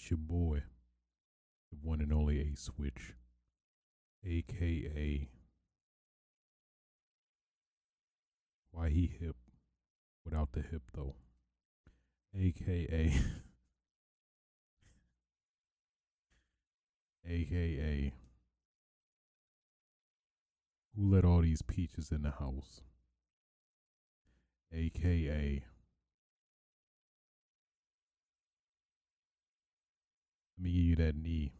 It's your boy, the one and only A Switch, aka Why He Hip without the hip though, aka aka Who let all these peaches in the house, aka Let me give you that knee.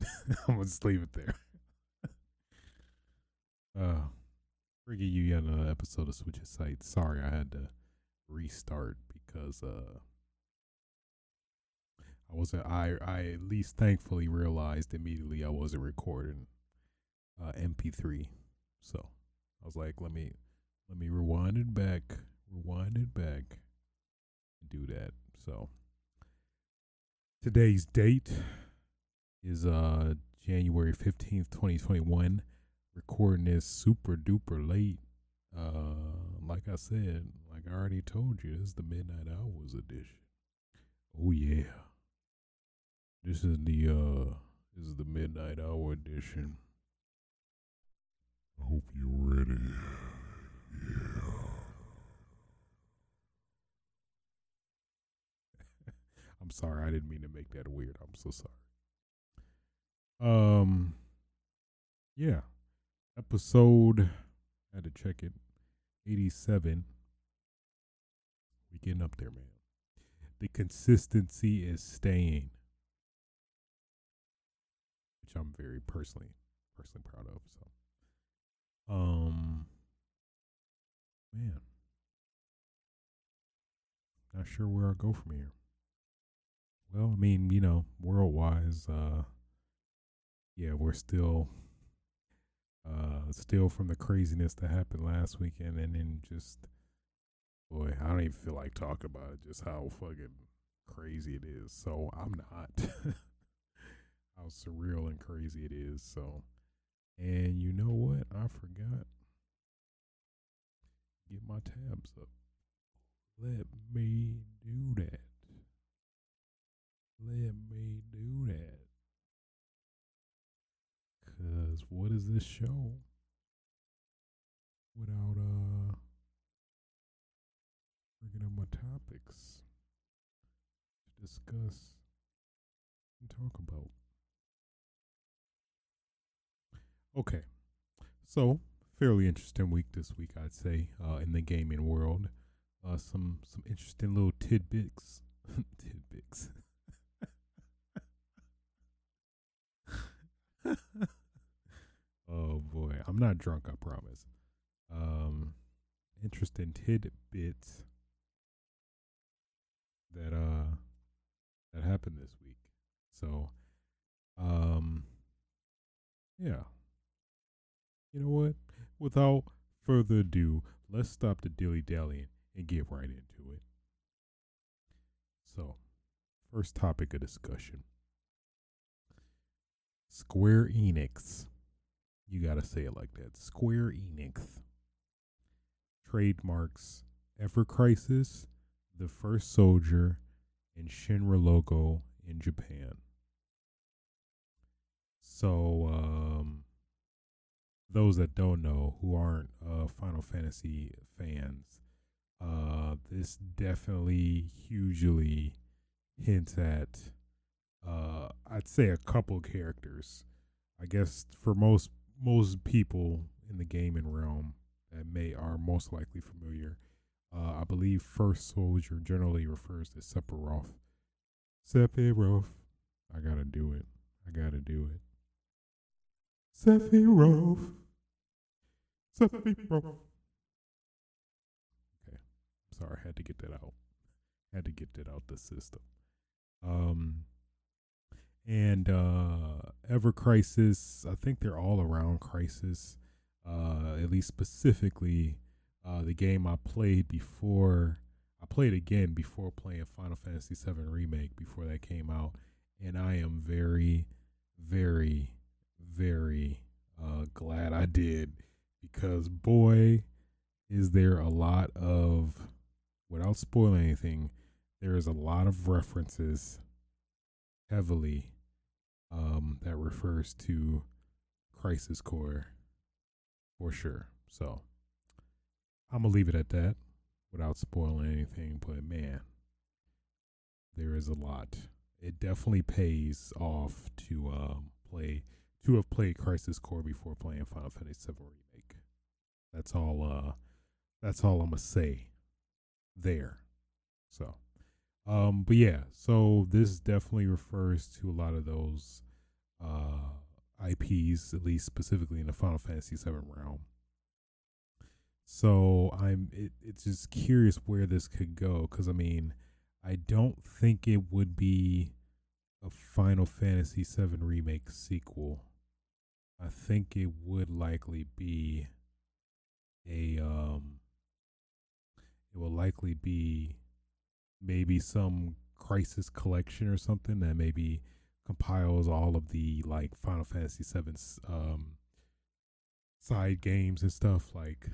I'm gonna just leave it there. uh, bringing you yet another episode of Switch Sight. Sorry, I had to restart because uh, I wasn't. I I at least thankfully realized immediately I wasn't recording uh MP3, so I was like, let me let me rewind it back, rewind it back, and do that. So today's date is uh January 15th, 2021. Recording this super duper late. Uh like I said, like I already told you, this is the Midnight Hours edition. Oh yeah. This is the uh this is the Midnight Hour edition. I hope you're ready. I'm sorry, I didn't mean to make that weird. I'm so sorry. Um yeah. Episode I had to check it. 87. We getting up there, man. The consistency is staying. Which I'm very personally personally proud of. So um man. Not sure where I'll go from here. Well, I mean, you know, world wise, uh, yeah, we're still, uh, still from the craziness that happened last weekend, and then just, boy, I don't even feel like talking about it, just how fucking crazy it is. So I'm not. how surreal and crazy it is. So, and you know what? I forgot. Get my tabs up. Let me do that. Let me do that. Cause what is this show without uh bringing up my topics to discuss and talk about? Okay, so fairly interesting week this week, I'd say, uh, in the gaming world. Uh, some some interesting little tidbits, tidbits. oh boy, I'm not drunk, I promise. Um, interesting tidbits that uh that happened this week. So, um, yeah. You know what? Without further ado, let's stop the dilly dallying and get right into it. So, first topic of discussion Square Enix. You got to say it like that. Square Enix trademarks Ever Crisis, The First Soldier, and Shinra logo in Japan. So, um, those that don't know, who aren't uh, Final Fantasy fans, uh, this definitely hugely hints at uh, I'd say a couple characters. I guess for most most people in the gaming realm that may are most likely familiar, uh, I believe First Soldier generally refers to Sephiroth. Sephiroth, I gotta do it. I gotta do it. Sephiroth. Sephiroth. Okay, sorry, I had to get that out. I Had to get that out the system. Um, and uh ever crisis i think they're all around crisis uh at least specifically uh the game i played before i played again before playing final fantasy 7 remake before that came out and i am very very very uh glad i did because boy is there a lot of without spoiling anything, there is a lot of references heavily um, that refers to Crisis Core for sure. So I'm gonna leave it at that without spoiling anything. But man, there is a lot. It definitely pays off to um, play to have played Crisis Core before playing Final Fantasy VII Remake. That's all. Uh, that's all I'm gonna say there. So, um, but yeah, so this definitely refers to a lot of those uh IPs, at least specifically in the Final Fantasy VII realm. So I'm it, it's just curious where this could go because I mean I don't think it would be a Final Fantasy VII remake sequel. I think it would likely be a um it will likely be maybe some crisis collection or something that maybe compiles all of the like Final Fantasy VII um side games and stuff like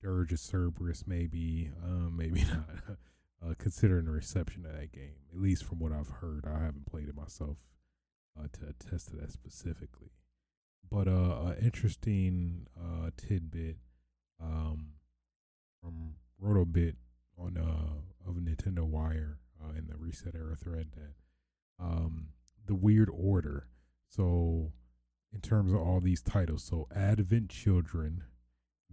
Dirge of Cerberus maybe um maybe not uh, considering the reception of that game at least from what I've heard. I haven't played it myself uh, to attest to that specifically. But uh, an interesting uh, tidbit um, from Rotobit on uh, of Nintendo Wire uh, in the Reset Era thread that um, the weird order. So, in terms of all these titles, so Advent Children,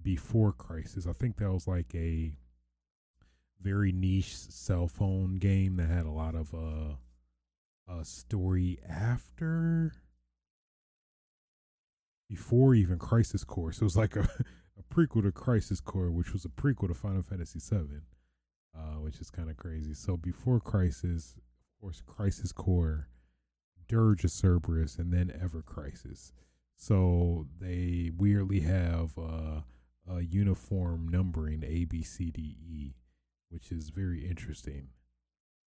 Before Crisis, I think that was like a very niche cell phone game that had a lot of uh, a story after before even Crisis Core. So it was like a, a prequel to Crisis Core, which was a prequel to Final Fantasy VII, uh, which is kind of crazy. So before Crisis, of course, Crisis Core, Dirge of Cerberus, and then Ever Crisis. So they weirdly have uh, a uniform numbering A, B, C, D, E, which is very interesting.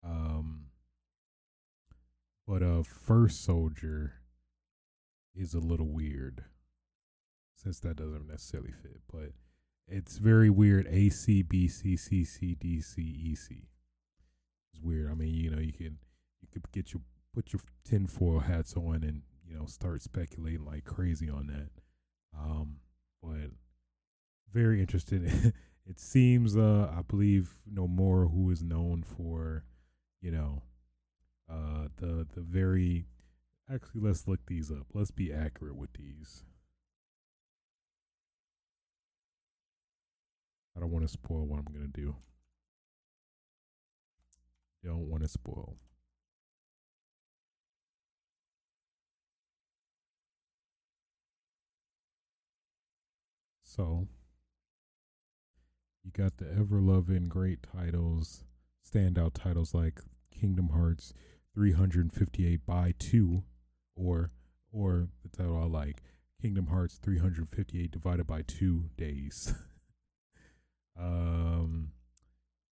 Um, but uh, First Soldier is a little weird since that doesn't necessarily fit, but it's very weird. A C B C C C D C E C. It's weird. I mean, you know, you can you could get your put your tinfoil hats on and you know start speculating like crazy on that. Um, but very interested. it seems, uh, I believe, Nomura who is known for, you know, uh, the the very. Actually, let's look these up. Let's be accurate with these. I don't want to spoil what I'm going to do. Don't want to spoil. So, you got the ever loving great titles, standout titles like Kingdom Hearts 358 by 2 or or the title I like Kingdom Hearts 358 divided by 2 days. um,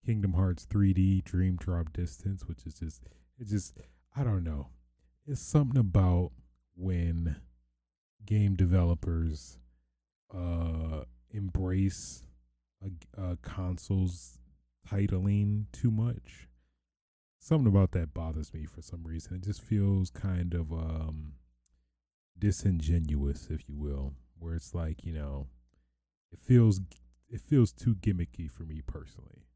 Kingdom Hearts 3D Dream Drop Distance, which is just it's just I don't know. It's something about when game developers uh embrace a, a console's titling too much. Something about that bothers me for some reason. It just feels kind of um disingenuous, if you will, where it's like, you know, it feels it feels too gimmicky for me personally.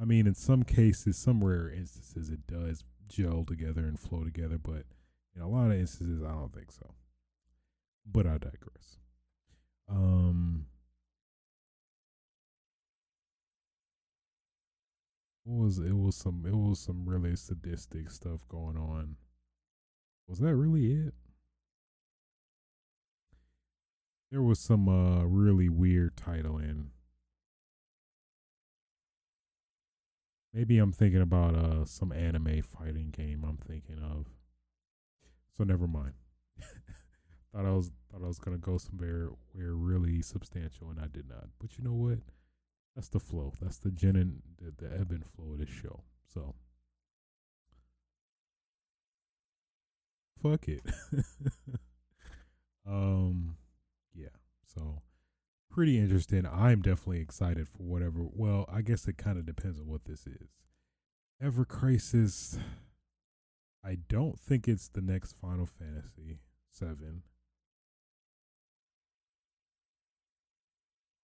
I mean, in some cases, some rare instances, it does gel together and flow together, but in a lot of instances, I don't think so. But I digress. Um, it was it was some it was some really sadistic stuff going on. Was that really it? There was some uh really weird titling Maybe I'm thinking about uh some anime fighting game I'm thinking of. So never mind. thought I was thought I was gonna go somewhere where really substantial and I did not. But you know what? That's the flow. That's the gin and the, the ebb and flow of this show. So fuck it. um yeah. So pretty interesting. I'm definitely excited for whatever. Well, I guess it kind of depends on what this is. Ever Crisis. I don't think it's the next Final Fantasy Seven.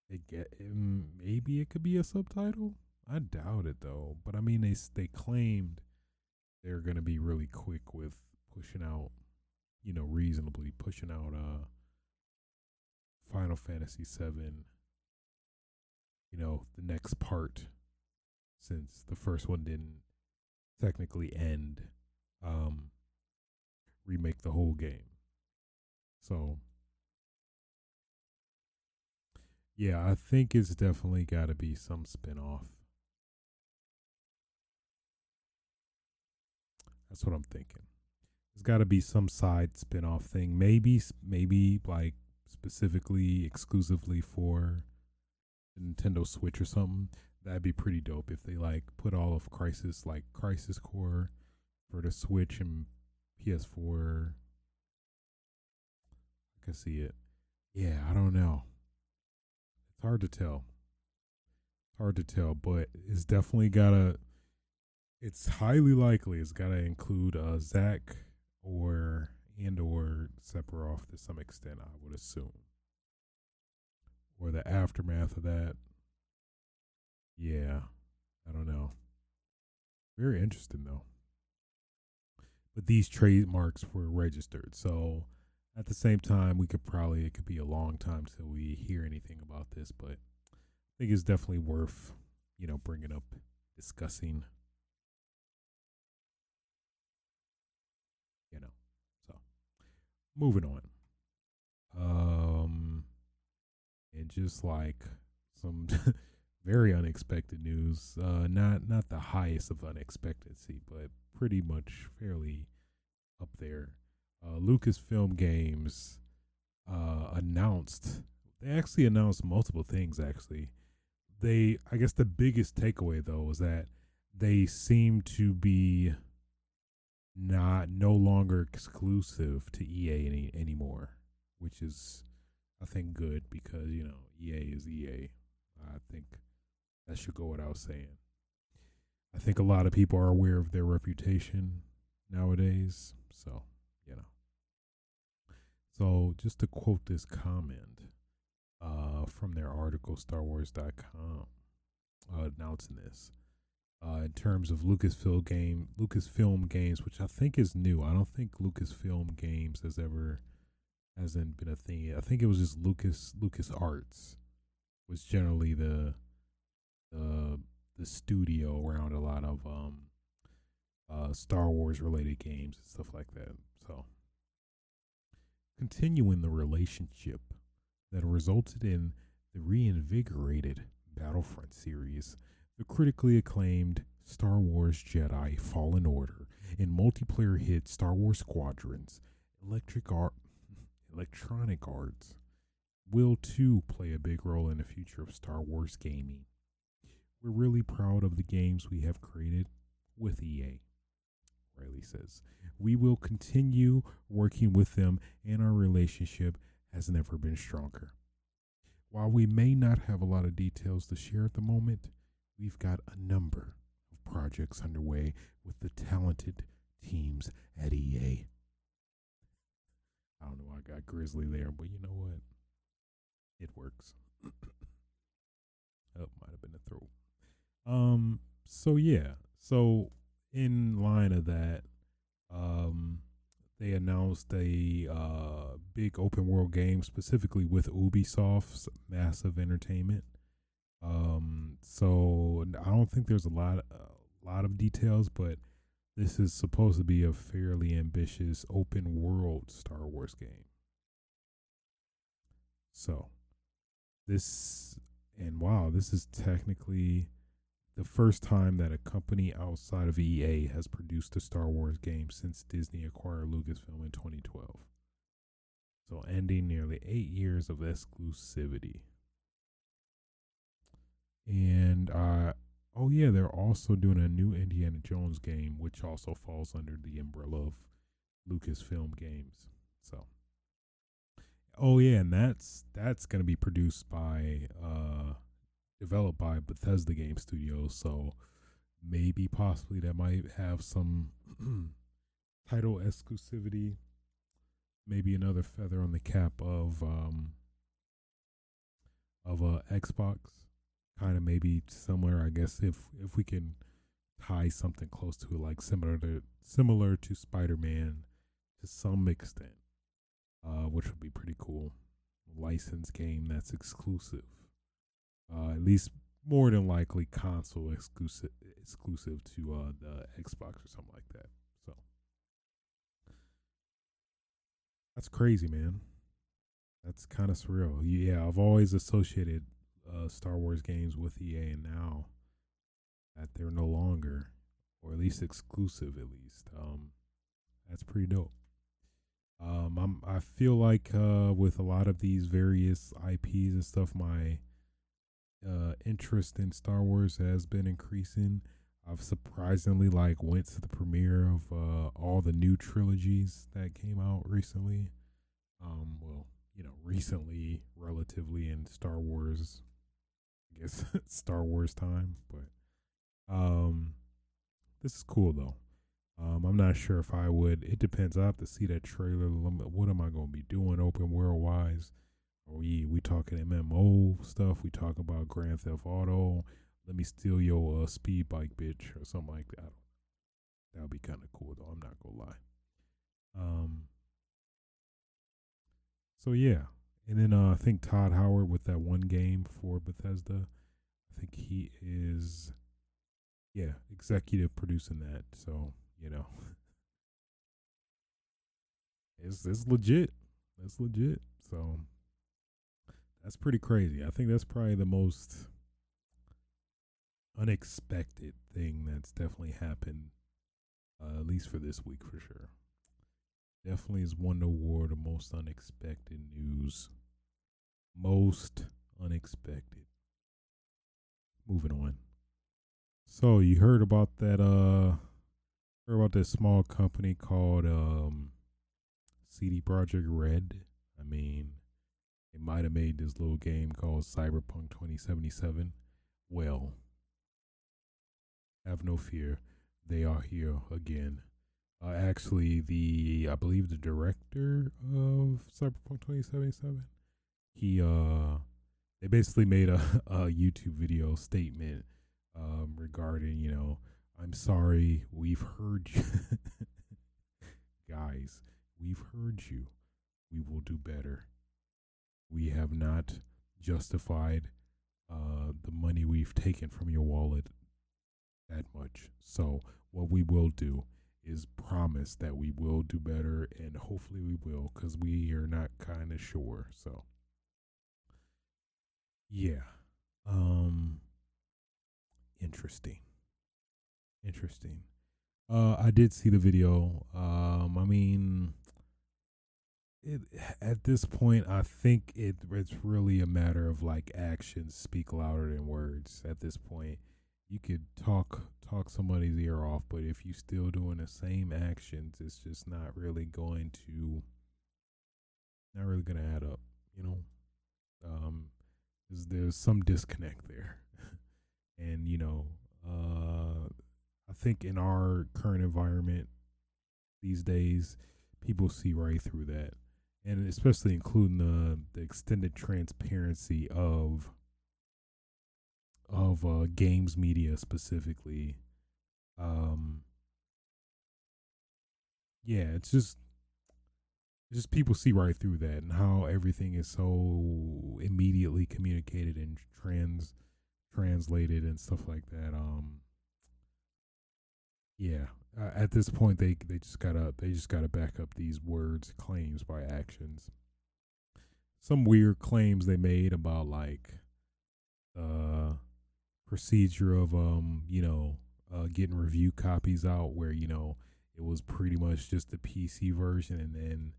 It get maybe it could be a subtitle. I doubt it though. But I mean, they they claimed they're gonna be really quick with pushing out, you know, reasonably pushing out uh Final Fantasy Seven. You know, the next part, since the first one didn't technically end, um, remake the whole game. So Yeah, I think it's definitely got to be some spinoff. That's what I'm thinking. There's got to be some side spinoff thing. Maybe, maybe like specifically, exclusively for Nintendo Switch or something. That'd be pretty dope if they like put all of Crisis, like Crisis Core, for the Switch and PS4. I can see it. Yeah, I don't know. It's hard to tell. It's hard to tell, but it's definitely gotta. It's highly likely it's gotta include uh Zack or and or Sephiroth to some extent. I would assume, or the aftermath of that. Yeah, I don't know. Very interesting though. But these trademarks were registered, so at the same time, we could probably it could be a long time till we hear anything about this, but I think it's definitely worth you know bringing up, discussing. You know, so moving on. Um, and just like some very unexpected news, uh, not not the highest of unexpectancy, but pretty much fairly up there uh, Lucasfilm Games uh, announced. They actually announced multiple things. Actually, they I guess the biggest takeaway though was that they seem to be not no longer exclusive to EA any anymore, which is I think good because you know EA is EA. I think that should go without saying. I think a lot of people are aware of their reputation nowadays, so you know. So, just to quote this comment uh, from their article, StarWars.com, uh, announcing this. Uh, in terms of Lucasfilm game, Lucasfilm games, which I think is new. I don't think Lucasfilm games has ever hasn't been a thing. I think it was just Lucas Lucas Arts was generally the the the studio around a lot of um uh Star Wars related games and stuff like that. So continuing the relationship that resulted in the reinvigorated Battlefront series, the critically acclaimed Star Wars Jedi Fallen Order, and multiplayer hit Star Wars Squadrons, Electric Art, Electronic Arts will too play a big role in the future of Star Wars gaming. We're really proud of the games we have created with EA. Reilly says. We will continue working with them, and our relationship has never been stronger. While we may not have a lot of details to share at the moment, we've got a number of projects underway with the talented teams at EA. I don't know why I got Grizzly there, but you know what? It works. oh, might have been a throw. Um, so yeah. So in line of that, um, they announced a uh, big open world game specifically with Ubisoft's massive entertainment. Um, so I don't think there's a lot, a lot of details, but this is supposed to be a fairly ambitious open world Star Wars game. So this and wow, this is technically the first time that a company outside of EA has produced a Star Wars game since Disney acquired Lucasfilm in 2012. So, ending nearly eight years of exclusivity. And, uh, oh, yeah, they're also doing a new Indiana Jones game, which also falls under the umbrella of Lucasfilm games. So, Oh yeah, and that's that's gonna be produced by uh developed by Bethesda Game Studios, so maybe possibly that might have some title exclusivity. Maybe another feather on the cap of um of a Xbox. Kind of maybe somewhere, I guess, if if we can tie something close to like similar to similar to Spider Man to some extent, uh, which would be pretty cool. License game that's exclusive, uh, at least more than likely console exclusive exclusive to uh, the Xbox or something like that. So that's crazy, man. That's kind of surreal. Yeah, I've always associated uh, Star Wars games with EA, and now that they're no longer, or at least exclusive, at least, um, that's pretty dope. Um, I'm I feel like uh, with a lot of these various IPs and stuff, my uh, interest in Star Wars has been increasing. I've surprisingly like went to the premiere of uh, all the new trilogies that came out recently. Um, well, you know, recently, relatively in Star Wars, I guess Star Wars time, but um, this is cool though. Um, I'm not sure if I would. It depends. I have to see that trailer. What am I going to be doing open world wise? Are we we talking MMO stuff? We talk about Grand Theft Auto. Let me steal your uh, speed bike, bitch, or something like that. That would be kind of cool though. I'm not gonna lie. Um, so yeah, and then uh, I think Todd Howard with that one game for Bethesda. I think he is, yeah, executive producing that. So you know, it's it's legit. It's legit. So that's pretty crazy. I think that's probably the most unexpected thing that's definitely happened, uh, at least for this week for sure. Definitely is one award the most unexpected news. Most unexpected. Moving on. So you heard about that uh heard about this small company called um CD Projekt Red. I mean, they might have made this little game called Cyberpunk 2077. Well, have no fear. They are here again uh, actually the I believe the director of Cyberpunk 2077. He uh they basically made a, a YouTube video statement um regarding, you know, I'm sorry, we've heard you. Guys, we've heard you. We will do better. We have not justified uh the money we've taken from your wallet that much. So what we will do is promise that we will do better and hopefully we will because we are not kind of sure so. Yeah um interesting interesting. Uh i did see the video um i mean it at this point i think it it's really a matter of like actions speak louder than words at this point you could talk talk somebody's ear off, but if you're still doing the same actions, it's just not really going to not really going to add up, you know. Um there's, there's some disconnect there. and you know, uh I think in our current environment these days, people see right through that. And especially including the the extended transparency of of uh, games media specifically. Um, yeah, it's just it's just people see right through that and how everything is so immediately communicated and trans translated and stuff like that. Um, yeah, uh, at this point they they just gotta they just gotta back up these words claims by actions. Some weird claims they made about like uh procedure of um you know uh, getting review copies out where you know it was pretty much just the PC version and then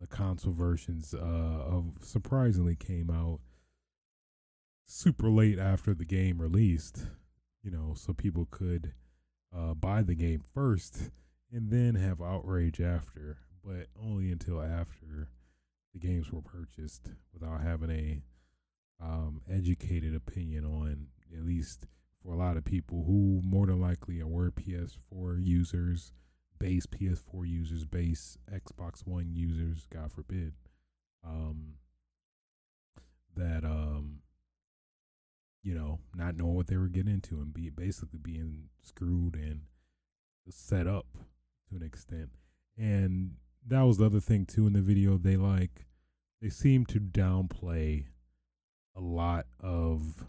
the console versions uh, of surprisingly came out super late after the game released you know so people could uh, buy the game first and then have outrage after but only until after the games were purchased without having a um, educated opinion on at least for a lot of people who more than likely are PS4 users, base PS4 users, base Xbox One users, God forbid, um, that um, you know, not knowing what they were getting into and be basically being screwed and set up to an extent. And that was the other thing too in the video. They like they seem to downplay a lot of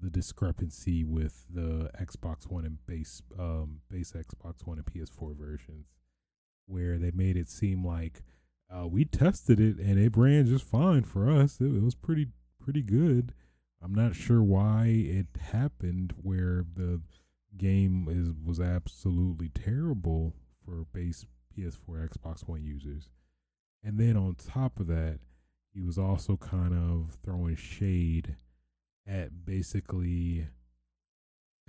the discrepancy with the Xbox One and base um base Xbox One and PS4 versions, where they made it seem like uh, we tested it and it ran just fine for us. It, it was pretty pretty good. I'm not sure why it happened where the game is was absolutely terrible for base PS4 Xbox One users. And then on top of that, he was also kind of throwing shade at basically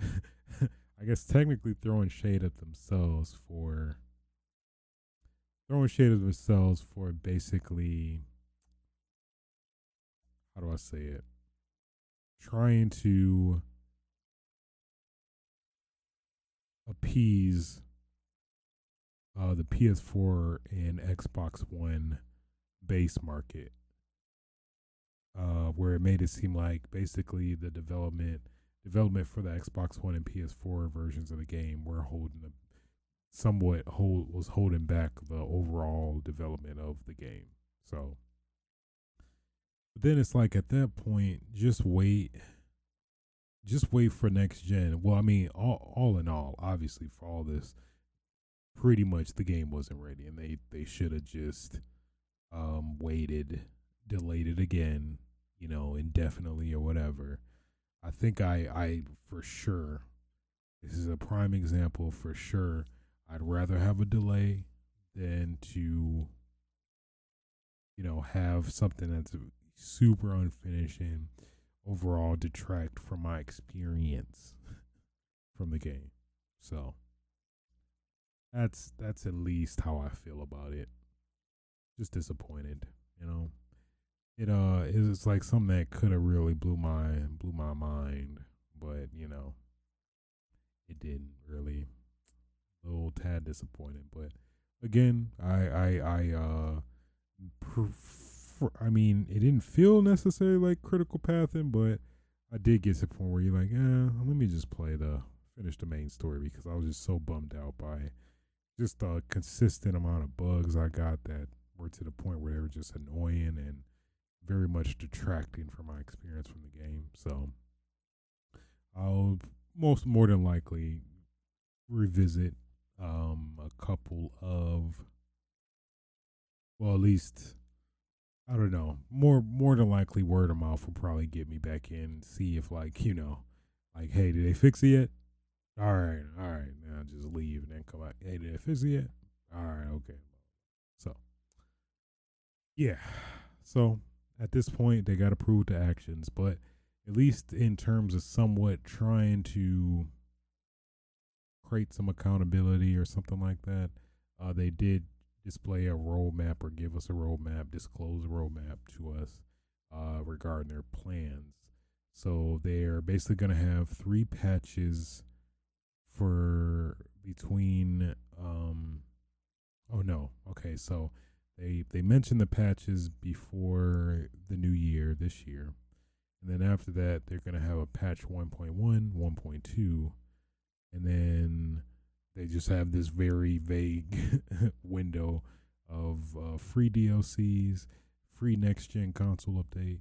I guess technically throwing shade at themselves for throwing shade at themselves for basically how do I say it? Trying to appease uh, the PS4 and Xbox One base market, uh, where it made it seem like basically the development development for the Xbox One and PS4 versions of the game were holding a somewhat hold was holding back the overall development of the game. So, but then it's like at that point, just wait, just wait for next gen. Well, I mean, all all in all, obviously for all this pretty much the game wasn't ready, and they they should have just um, waited, delayed it again, you know, indefinitely or whatever. I think I I for sure this is a prime example for sure. I'd rather have a delay than to you know have something that's super unfinished and overall detract from my experience from the game. So that's that's at least how I feel about it. Just disappointed, you know. It uh it's like something that could have really blew my blew my mind, but you know, it didn't really. A little tad disappointed, but again, I I I uh prefer, I mean, it didn't feel necessarily like critical pathing, but I did get to the point where you're like, eh, let me just play the finish the main story because I was just so bummed out by just a consistent amount of bugs I got that were to the point where they were just annoying and very much detracting from my experience from the game. So I'll most more than likely revisit um, a couple of well at least I don't know. More more than likely word of mouth will probably get me back in, see if like, you know, like, hey, did they fix it yet? All right, all right. Now just leave and then come back. Hey, did it fix it yet? All right, okay. So, yeah. So at this point, they got approved to prove actions, but at least in terms of somewhat trying to create some accountability or something like that, uh, they did display a roadmap or give us a roadmap, disclose a roadmap to us uh, regarding their plans. So they're basically going to have three patches for between um oh no okay so they they mentioned the patches before the new year this year and then after that they're going to have a patch 1.1 1.2 and then they just have this very vague window of uh, free DLCs, free next gen console update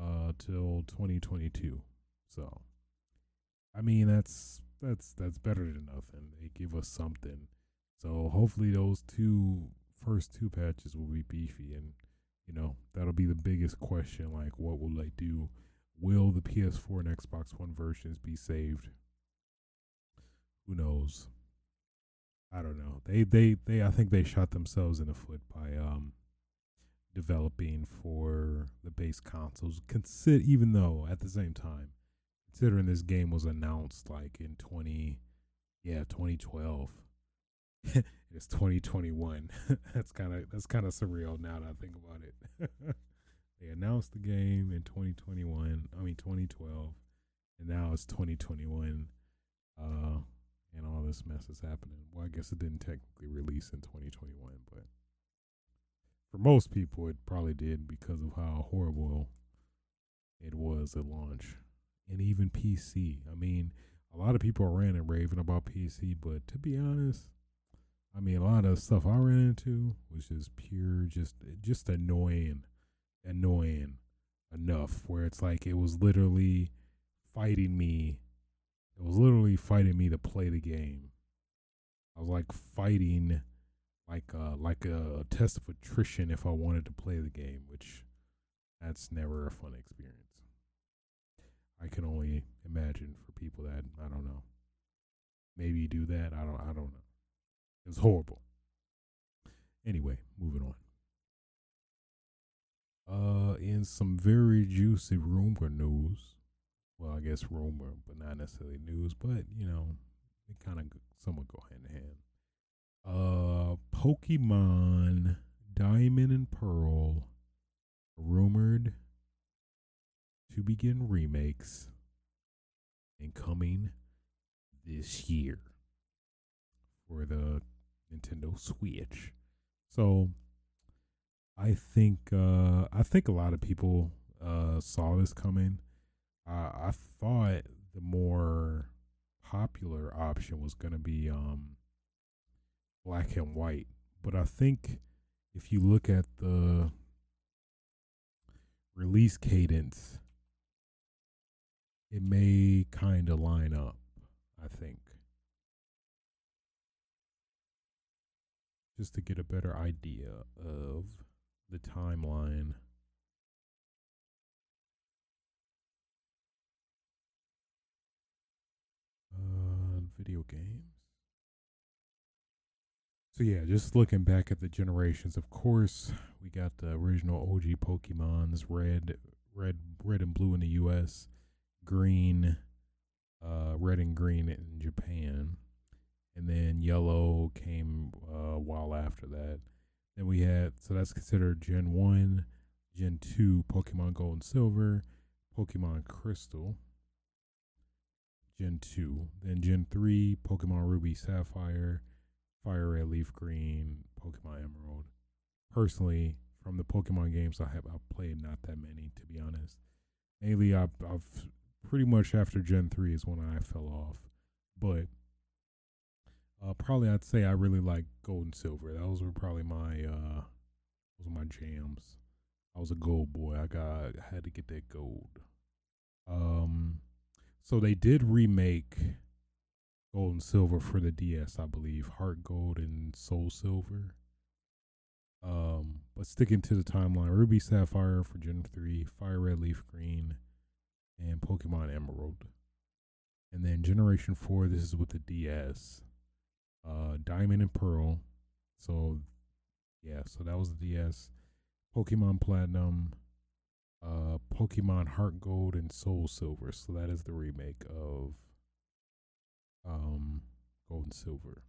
uh, till 2022. So, I mean that's that's that's better than nothing. They give us something. So hopefully those two first two patches will be beefy and you know, that'll be the biggest question like what will they do? Will the PS4 and Xbox One versions be saved? Who knows? I don't know. They they they I think they shot themselves in the foot by um developing for the base consoles. Consider even though at the same time considering this game was announced like in 20 yeah 2012 it's 2021. that's kind of that's kind of surreal now that I think about it. they announced the game in 2021. I mean 2012, and now it's 2021. Uh, and all this mess is happening. Well, I guess it didn't technically release in 2021, but for most people, it probably did because of how horrible it was at launch, and even PC. I mean, a lot of people are ranting raving about PC, but to be honest, I mean, a lot of stuff I ran into was just pure, just just annoying, annoying enough. Where it's like it was literally fighting me. It was literally fighting me to play the game. I was like fighting, like uh, like a test of attrition if I wanted to play the game, which that's never a fun experience. I can only imagine for people that I don't know. Maybe do that. I don't. I don't know. It was horrible. Anyway, moving on. Uh, in some very juicy rumor news. Well, I guess rumor, but not necessarily news. But you know, they kind of somewhat go hand in hand. Uh, Pokemon Diamond and Pearl rumored to begin remakes and coming this year for the Nintendo Switch. So I think uh, I think a lot of people uh, saw this coming. Uh, I thought the more popular option was going to be um, black and white, but I think if you look at the release cadence, it may kind of line up. I think. Just to get a better idea of the timeline. Uh, video games. So yeah, just looking back at the generations, of course, we got the original OG Pokemon's red, red, red and blue in the U.S., green, uh, red and green in Japan and then yellow came after that. Then we had so that's considered Gen one, Gen two, Pokemon Gold and Silver, Pokemon Crystal. Gen two, then Gen three, Pokemon Ruby Sapphire, Fire Red Leaf Green, Pokemon Emerald. Personally, from the Pokemon games I have I've played not that many to be honest. Mainly I've, I've pretty much after Gen three is when I fell off, but uh, probably I'd say I really like gold and silver. Those were probably my uh, those were my jams. I was a gold boy. I got I had to get that gold. Um, so they did remake gold and silver for the DS, I believe. Heart Gold and Soul Silver. Um, but sticking to the timeline, Ruby Sapphire for Gen 3, Fire Red Leaf Green, and Pokemon Emerald. And then Generation 4, this is with the DS uh, Diamond and Pearl. So yeah, so that was the DS. Pokemon Platinum, uh, Pokemon Heart Gold and Soul Silver. So that is the remake of um, Gold and Silver.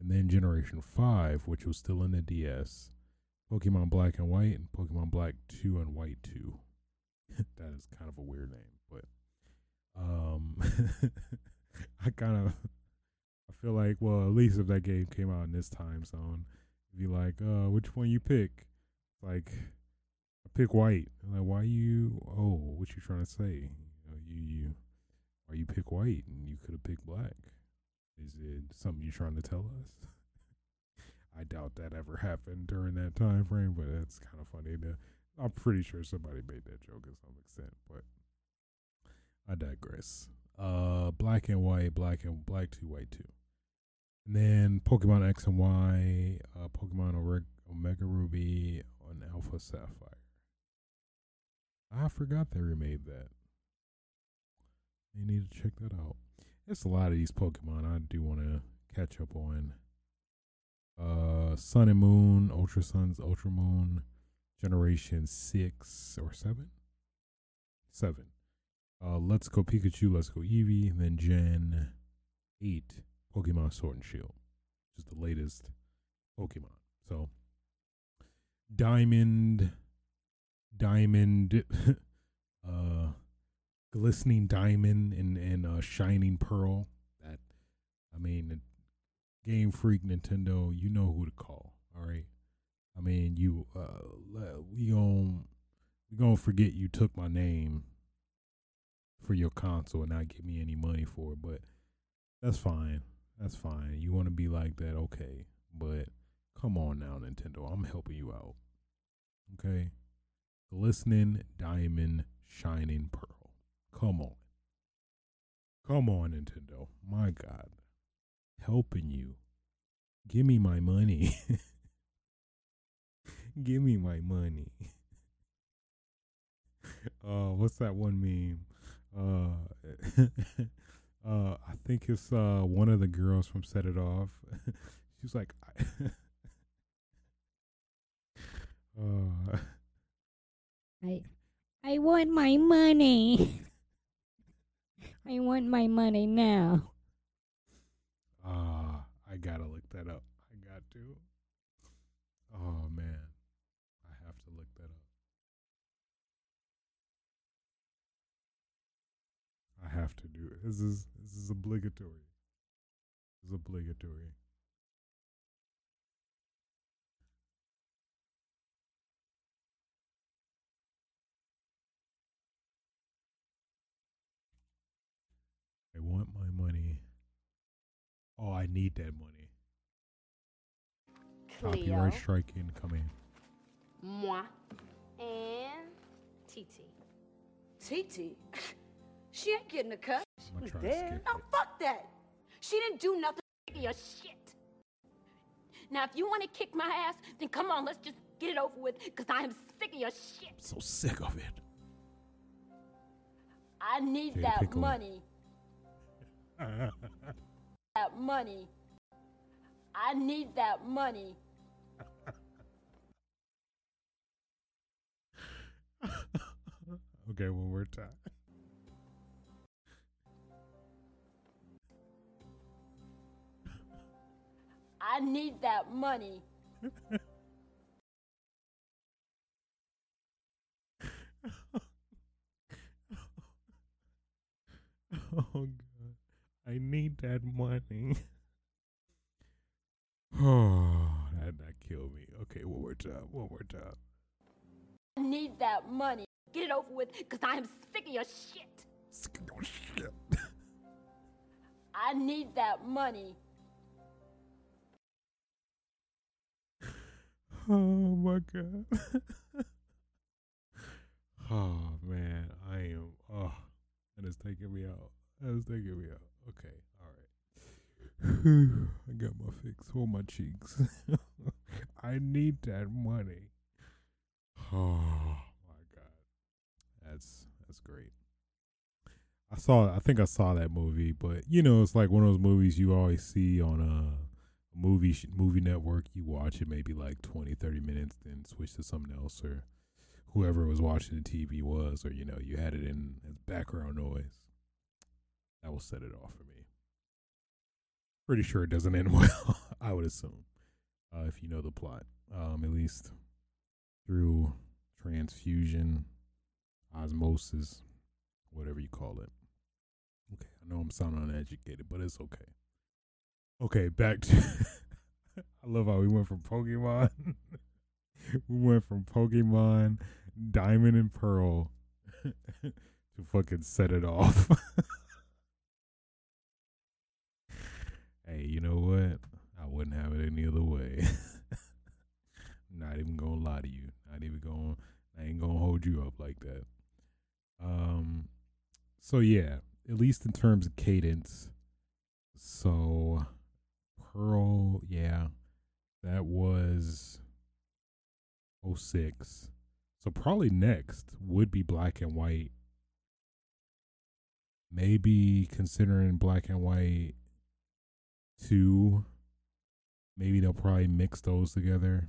And then Generation 5, which was still in the DS. Pokemon Black and White and Pokemon Black 2 and White 2. that is kind of a weird name, but um I kind of I feel like, well, at least if that game came out in this time zone, be like, uh, which one you pick? Like, I pick white. I'm like, why you? Oh, what you trying to say? You, you, why you pick white and you could have picked black? Is it something you're trying to tell us? I doubt that ever happened during that time frame, but that's kind of funny. To, I'm pretty sure somebody made that joke to some extent, but I digress. Uh, black and white, black and black two, white two. And then Pokemon X and Y, uh, Pokemon Omega Ruby, and Alpha Sapphire. I forgot they remade that. You need to check that out. It's a lot of these Pokemon I do want to catch up on. Uh, Sun and Moon, Ultra Suns, Ultra Moon, Generation 6 or 7? 7. Uh, Let's Go Pikachu, Let's Go Eevee, then Gen 8, Pokemon Sword and Shield. which is the latest Pokemon. So Diamond, Diamond, uh, glistening diamond and and uh, shining pearl. That I mean, Game Freak Nintendo, you know who to call. All right. I mean, you uh, we gon' we gonna forget you took my name for your console and not give me any money for it, but that's fine. That's fine. You want to be like that, okay? But come on now, Nintendo. I'm helping you out. Okay? Glistening diamond shining pearl. Come on. Come on, Nintendo. My God. Helping you. Give me my money. Give me my money. uh, what's that one meme? Uh, uh, I think it's uh one of the girls from Set It Off. She's like, uh, I, I want my money. I want my money now. Ah, uh, I gotta look that up. I got to. Oh man. I have to look that up. I have to do it. This is is obligatory. Is obligatory. I want my money. Oh, I need that money. Cleo, Copyright strike incoming. Moi and TT. TT? She ain't getting a cut. She was there. No, fuck that. She didn't do nothing to your shit. Now, if you want to kick my ass, then come on, let's just get it over with, because I am sick of your shit. I'm so sick of it. I need okay, that money. that money. I need that money. okay, one more time. I need that money. oh god. I need that money. Oh, that that killed me. Okay, one more time. One more time. I need that money. Get it over with, cause I am sick of your shit. Sick of your shit. I need that money. Oh my god. oh man, I am. Oh, that is taking me out. That is taking me out. Okay, all right. I got my fix on my cheeks. I need that money. Oh my god, that's that's great. I saw. I think I saw that movie, but you know, it's like one of those movies you always see on uh movie movie network you watch it maybe like 20 30 minutes then switch to something else or whoever was watching the tv was or you know you had it in as background noise. That will set it off for me. Pretty sure it doesn't end well i would assume uh, if you know the plot. Um, at least through transfusion osmosis whatever you call it. Okay i know i'm sounding uneducated but it's okay Okay, back to. I love how we went from Pokemon. we went from Pokemon Diamond and Pearl to fucking set it off. hey, you know what? I wouldn't have it any other way. Not even gonna lie to you. Not even going. I ain't gonna hold you up like that. Um. So yeah, at least in terms of cadence. So Pearl, yeah, that was 06. So probably next would be Black and White. Maybe considering Black and White 2. Maybe they'll probably mix those together.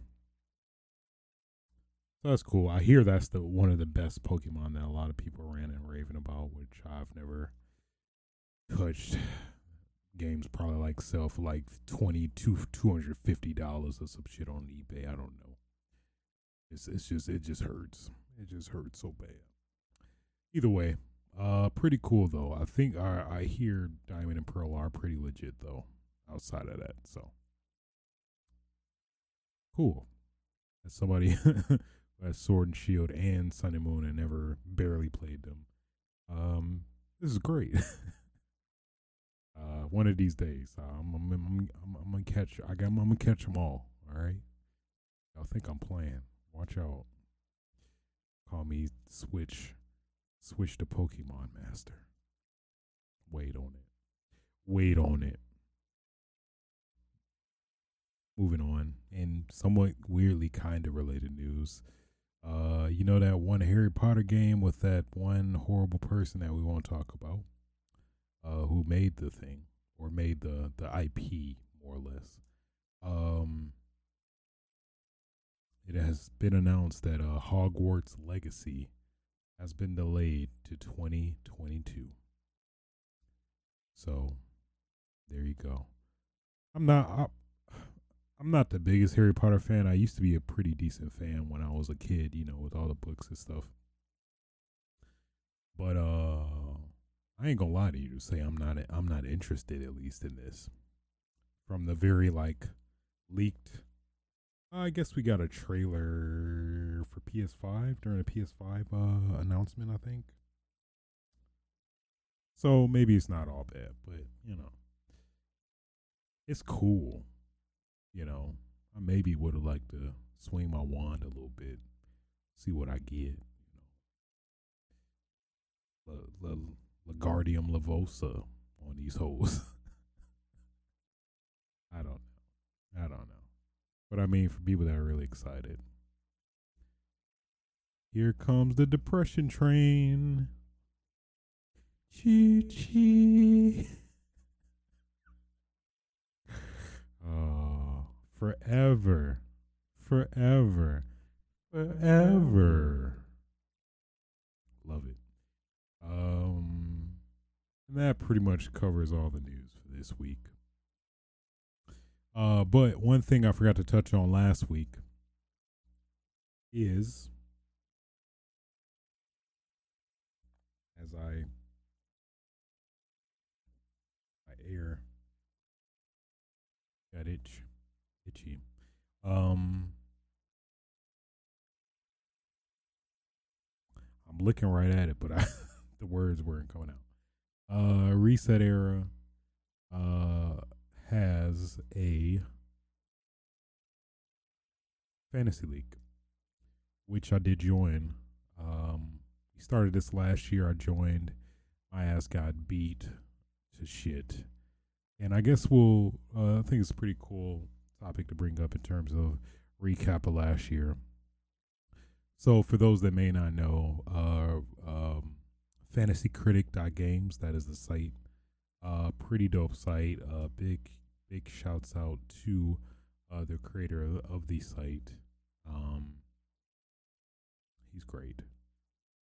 So that's cool. I hear that's the one of the best Pokemon that a lot of people ran and raving about, which I've never touched games probably like sell for like twenty two two hundred fifty dollars or some shit on eBay. I don't know. It's it's just it just hurts. It just hurts so bad. Either way, uh, pretty cool though. I think I I hear Diamond and Pearl are pretty legit though. Outside of that, so cool. As somebody who has Sword and Shield and Sun and Moon and never barely played them, um, this is great. uh, one of these days, I'm I'm, I'm, I'm, I'm gonna catch. I got. I'm gonna catch them all. All right. Y'all think I'm playing? Watch out. Call me Switch. Switch to Pokemon Master. Wait on it. Wait on it. Moving on, and somewhat weirdly kind of related news. Uh, you know that one Harry Potter game with that one horrible person that we won't talk about, uh, who made the thing or made the the IP more or less. Um, it has been announced that uh, Hogwarts Legacy has been delayed to 2022. So, there you go. I'm not. I, I'm not the biggest Harry Potter fan. I used to be a pretty decent fan when I was a kid, you know, with all the books and stuff. But uh I ain't gonna lie to you to say I'm not I'm not interested at least in this. From the very like leaked I guess we got a trailer for PS5 during a PS5 uh announcement, I think. So maybe it's not all bad, but you know. It's cool you know, I maybe would have liked to swing my wand a little bit, see what I get. You know, Wingardium Leviosa on these holes. I don't know. I don't know. But I mean, for people that are really excited, here comes the depression train. Chee chee. Oh forever, forever, forever. Love it. Um, and that pretty much covers all the news for this week. Uh, but one thing I forgot to touch on last week is as I my air got itch itchy. Um, I'm looking right at it, but I, the words weren't coming out. Uh, ResetEra uh, has a fantasy league, which I did join. Um, we started this last year. I joined. My ass got beat to shit, and I guess we'll. Uh, I think it's a pretty cool topic to bring up in terms of recap of last year. So, for those that may not know, uh, um, fantasycritic.games, that is the site. Uh, pretty dope site. Uh, big, big shouts out to uh, the creator of, of the site. Um, he's great.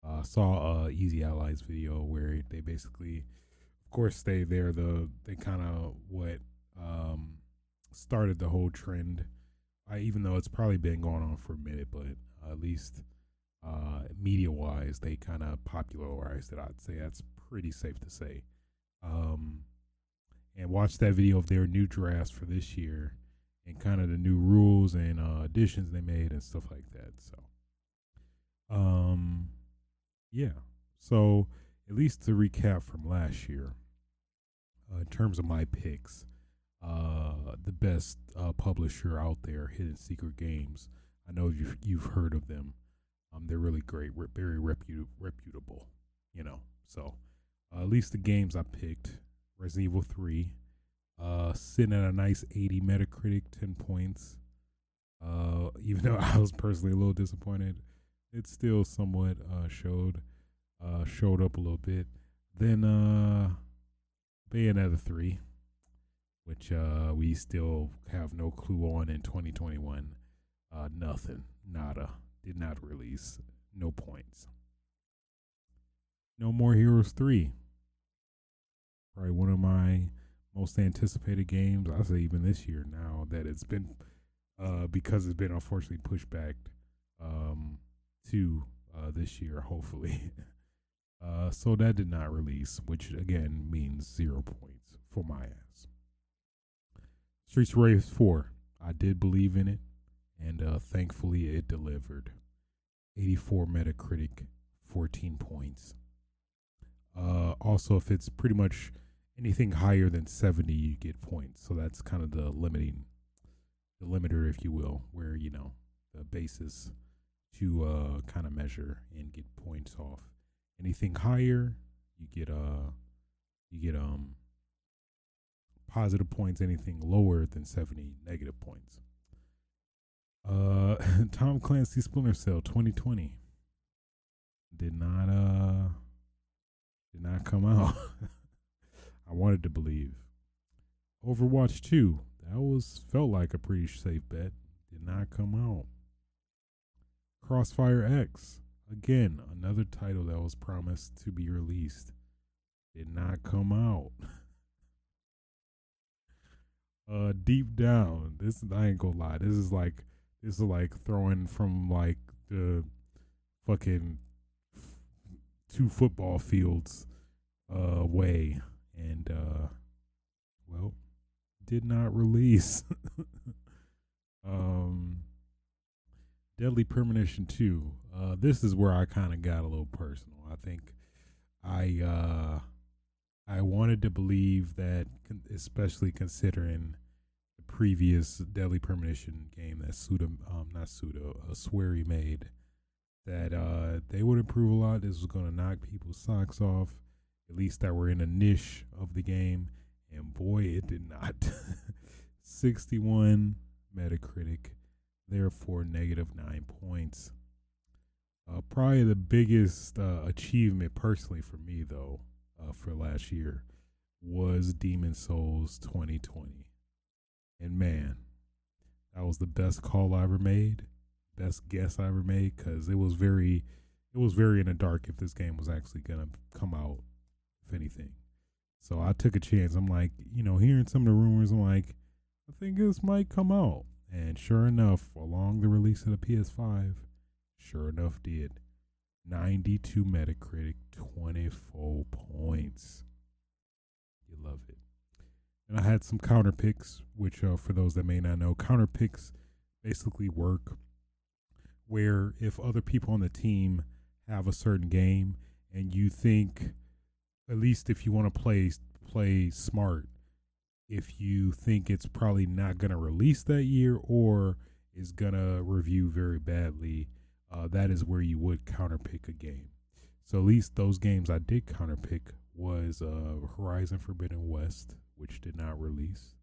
Uh, saw a Easy Allies video where they basically, of course, they they're the they kind of what um started the whole trend. I, even though it's probably been going on for a minute, but at least uh, media wise, they kind of popularized it. I'd say that's pretty safe to say. Um, and watch that video of their new drafts for this year and kind of the new rules and uh, additions they made and stuff like that. So, um, yeah. So, at least to recap from last year, uh, in terms of my picks, uh, the best uh, publisher out there, Hidden Secret Games. I know you've you've heard of them. Um, they're really great, re- very repu- reputable. You know, so uh, at least the games I picked: Resident Evil Three, uh, sitting at a nice 80 Metacritic, 10 points. Uh, even though I was personally a little disappointed, it still somewhat uh, showed uh, showed up a little bit. Then uh, Bayonetta 3 which uh, we still have no clue on in 2021. Uh, nothing, nada, did not release, no points. No More Heroes 3. Probably one of my most anticipated games. I say even this year now that it's been uh, because it's been unfortunately pushed back um, to uh, this year, hopefully. uh, so that did not release, which again means zero points for my ass. Streets Race 4. I did believe in it, and uh, thankfully it delivered. 84 Metacritic, 14 points. Uh, also, if it's pretty much anything higher than 70, you get points. So that's kind of the limiting, the limiter, if you will, where, you know, the basis to uh, kind of measure and get points off. Anything higher, you get uh you get um positive points. Anything lower than seventy, negative points. Uh, Tom Clancy Splinter Cell 2020 did not uh did not come out. I wanted to believe. Overwatch 2, that was felt like a pretty safe bet. Did not come out. Crossfire X. Again, another title that was promised to be released. Did not come out. uh deep down, this I ain't gonna lie. This is like is like throwing from like the fucking two football fields uh away and uh well did not release. um Deadly Premonition 2. Uh, this is where I kind of got a little personal. I think I uh, I wanted to believe that, especially considering previous Deadly Premonition game that Suda, um, not Suda, uh, Swery made, that uh, they would improve a lot. This was going to knock people's socks off, at least that were in a niche of the game. And boy, it did not. 61 Metacritic therefore negative nine points. Uh, probably the biggest uh, achievement personally for me, though, uh, for last year was Demon's Souls 2020. And man, that was the best call I ever made, best guess I ever made, because it was very, it was very in the dark if this game was actually gonna come out, if anything. So I took a chance. I'm like, you know, hearing some of the rumors, I'm like, I think this might come out. And sure enough, along the release of the PS5, sure enough did. 92 Metacritic, 24 points. You love it. And I had some counter picks, which uh, for those that may not know, counter picks basically work where if other people on the team have a certain game and you think, at least if you want to play play smart, if you think it's probably not going to release that year or is going to review very badly, uh, that is where you would counterpick a game. So at least those games I did counterpick was uh, Horizon Forbidden West, which did not release,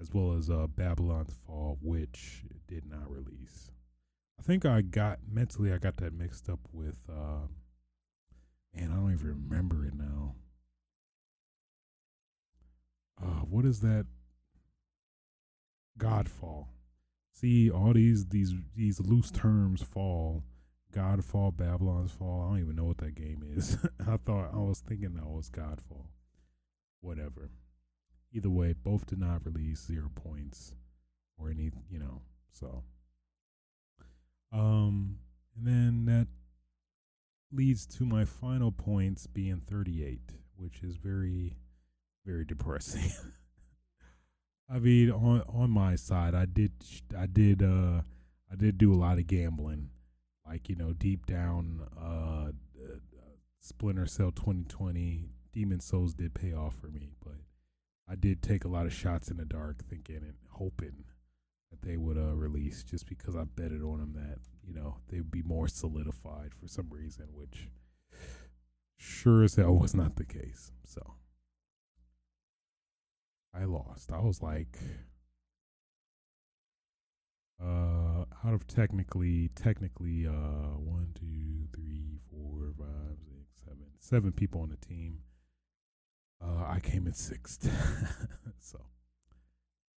as well as uh, Babylon's Fall, which did not release. I think I got mentally I got that mixed up with uh, man, I don't even remember it now uh, what is that? Godfall. See all these these these loose terms fall. Godfall, Babylon's Fall. I don't even know what that game is. I thought I was thinking that was Godfall. Whatever. Either way, both did not release zero points or any, you know. So, um, and then that leads to my final points being 38, which is very very depressing. I mean, on on my side, I did I did uh I did do a lot of gambling, like you know, deep down, uh, uh Splinter Cell 2020, Demon's Souls did pay off for me, but I did take a lot of shots in the dark, thinking and hoping that they would uh release, just because I betted on them that you know they'd be more solidified for some reason, which sure as hell was not the case. So. I lost. I was like, uh, out of technically, technically, uh, one, two, three, four, five, six, seven, seven people on the team. Uh, I came in sixth. so,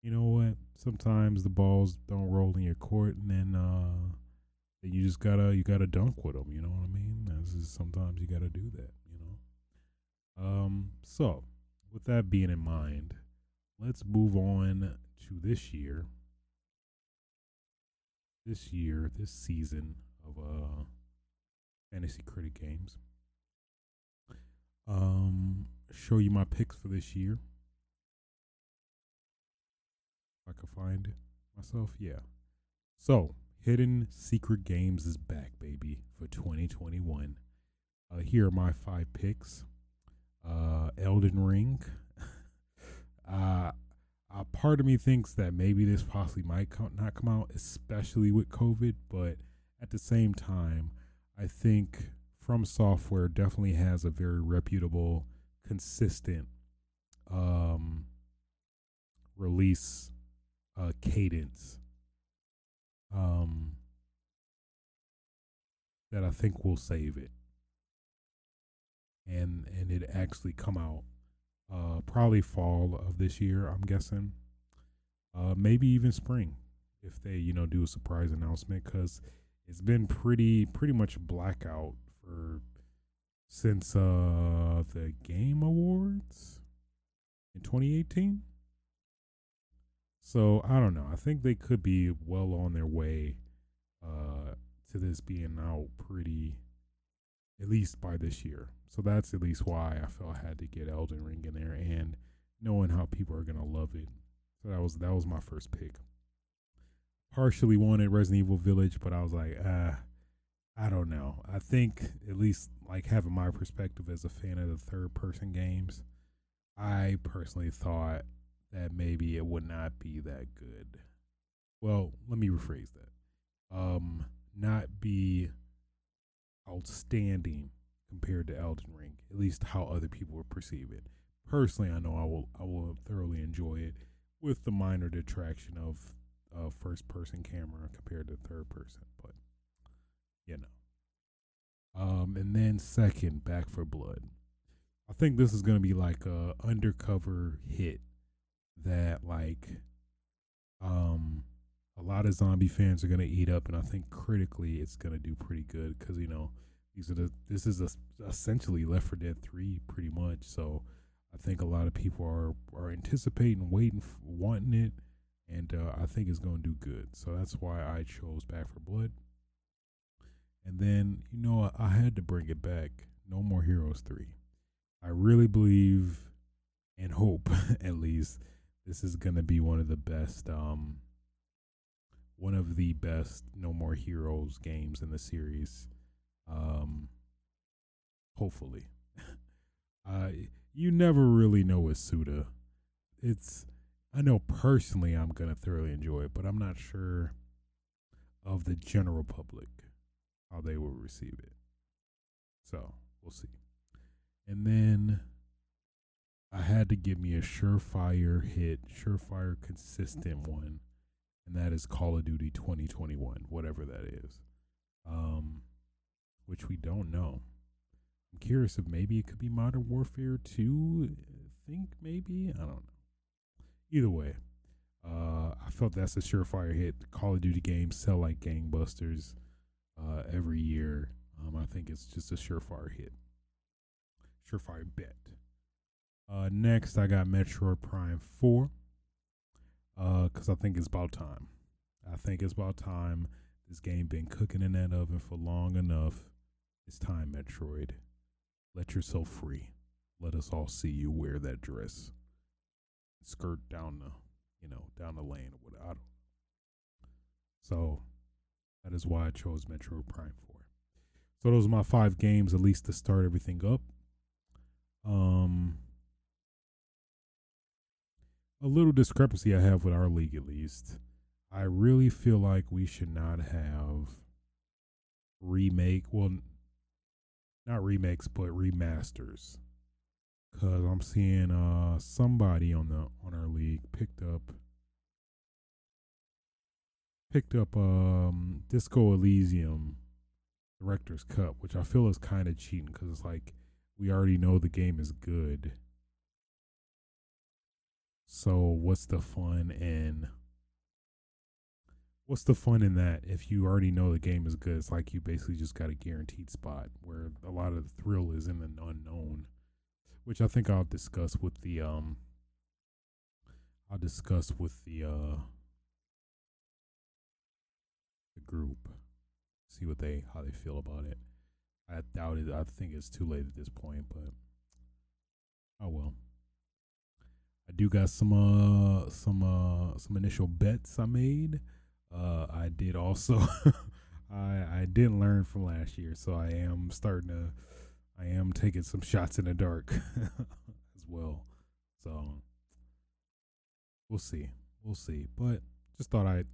you know what? Sometimes the balls don't roll in your court, and then, uh, you just gotta you gotta dunk with them. You know what I mean? Is, sometimes you gotta do that. You know. Um. So, with that being in mind let's move on to this year. This year, this season of uh fantasy critic games. Show you my picks for this year. If I can find myself, yeah. So, Hidden Secret Games is back, baby, for 2021. Uh, here are my five picks. Uh, Elden Ring. uh, uh, part of me thinks that maybe this possibly might come, not come out, especially with COVID. But at the same time, I think From Software definitely has a very reputable, consistent um, release uh, cadence um, that I think will save it, and and it actually come out uh, probably fall of this year. I'm guessing, uh, maybe even spring if they you know do a surprise announcement because it's been pretty pretty much blackout for since uh the game awards in 2018 so I don't know. I think they could be well on their way uh, to this being out pretty, at least by this year. So that's at least why I felt I had to get Elden Ring in there, and knowing how people are gonna love it. So that was that was my first pick. Partially wanted Resident Evil Village, but I was like, ah, I don't know. I think at least like having my perspective as a fan of the third person games, I personally thought that maybe it would not be that good. Well, let me rephrase that. Um, not be outstanding compared to Elden Ring, at least how other people would perceive it. Personally, I know I will I will thoroughly enjoy it with the minor detraction of uh, first person camera compared to third person, you know. Um, and then second, Back 4 Blood. I think this is gonna be like a undercover hit that like um a lot of zombie fans are gonna eat up, and I think critically it's gonna do pretty good because you know these are the this is a, essentially Left 4 Dead three pretty much. So I think a lot of people are are anticipating, waiting, wanting it, and uh, I think it's gonna do good. So that's why I chose Back 4 Blood. And then you know I, I had to bring it back. No More Heroes three. I really believe and hope at least this is gonna be one of the best um one of the best No More Heroes games in the series. Um hopefully. uh you never really know with Suda. It's I know personally I'm gonna thoroughly enjoy it, but I'm not sure of the general public how they will receive it. So we'll see. And then I had to give me a surefire hit, surefire consistent one, and that is Call of Duty 2021, whatever that is. Um, which we don't know. I'm curious if maybe it could be Modern Warfare 2. I think maybe I don't know. Either way, uh, I felt that's a surefire hit. Call of Duty games sell like gangbusters uh, every year. Um, I think it's just a surefire hit, surefire bet. Uh, next, I got Metroid Prime 4. Because uh, I think it's about time. I think it's about time. This game been cooking in that oven for long enough. It's time, Metroid. Let yourself free. Let us all see you wear that dress. Skirt down the, you know, down the lane or whatever. I don't. So that is why I chose Metroid Prime 4. So those are my five games, at least to start everything up. Um, a little discrepancy I have with our league, at least. I really feel like we should not have remake, well, not remakes, but remasters. Cause I'm seeing uh somebody on the on our league picked up picked up um Disco Elysium Director's Cut, which I feel is kind of cheating because it's like we already know the game is good so what's the fun in what's the fun in that if you already know the game is good? It's like you basically just got a guaranteed spot where a lot of the thrill is in the unknown, which I think I'll discuss with the um I'll discuss with the uh the group, see what they how they feel about it. I doubt it. I think it's too late at this point, but oh well. I do got some uh some uh some initial bets I made. Uh I did also I I didn't learn from last year, so I am starting to I am taking some shots in the dark as well. So we'll see. We'll see. But just thought I'd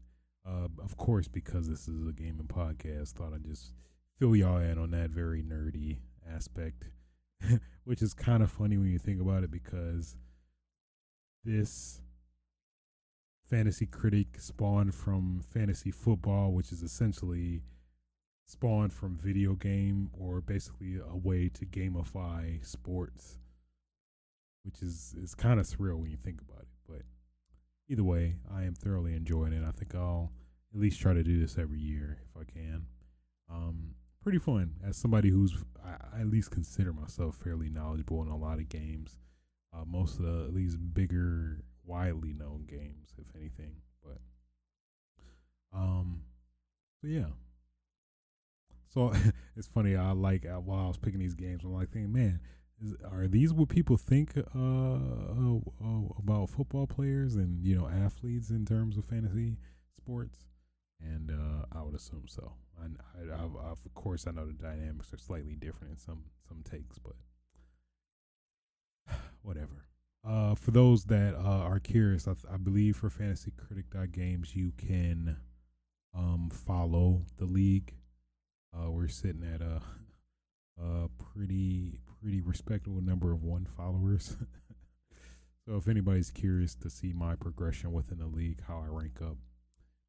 uh of course because this is a gaming podcast, thought I'd just fill y'all in on that very nerdy aspect. Which is kind of funny when you think about it because this fantasy critic spawned from fantasy football, which is essentially spawned from video game or basically a way to gamify sports, which is is kind of surreal when you think about it. Either way, I am thoroughly enjoying it. I think I'll at least try to do this every year if I can. Um, pretty fun as somebody who's I, I at least consider myself fairly knowledgeable in a lot of games uh, most of the at least bigger, widely known games, if anything. But um, so yeah. So it's funny. I like while I was picking these games, I'm like thinking, man, is, are these what people think uh, uh, uh, about football players and you know athletes in terms of fantasy sports? And uh, I would assume so. I, I, I, of course, I know the dynamics are slightly different in some some takes, but whatever. Uh, for those that uh, are curious, I, I believe for fantasycritic.games you can um, follow the league. Uh, we're sitting at a, a pretty pretty respectable number of one followers. so if anybody's curious to see my progression within the league, how I rank up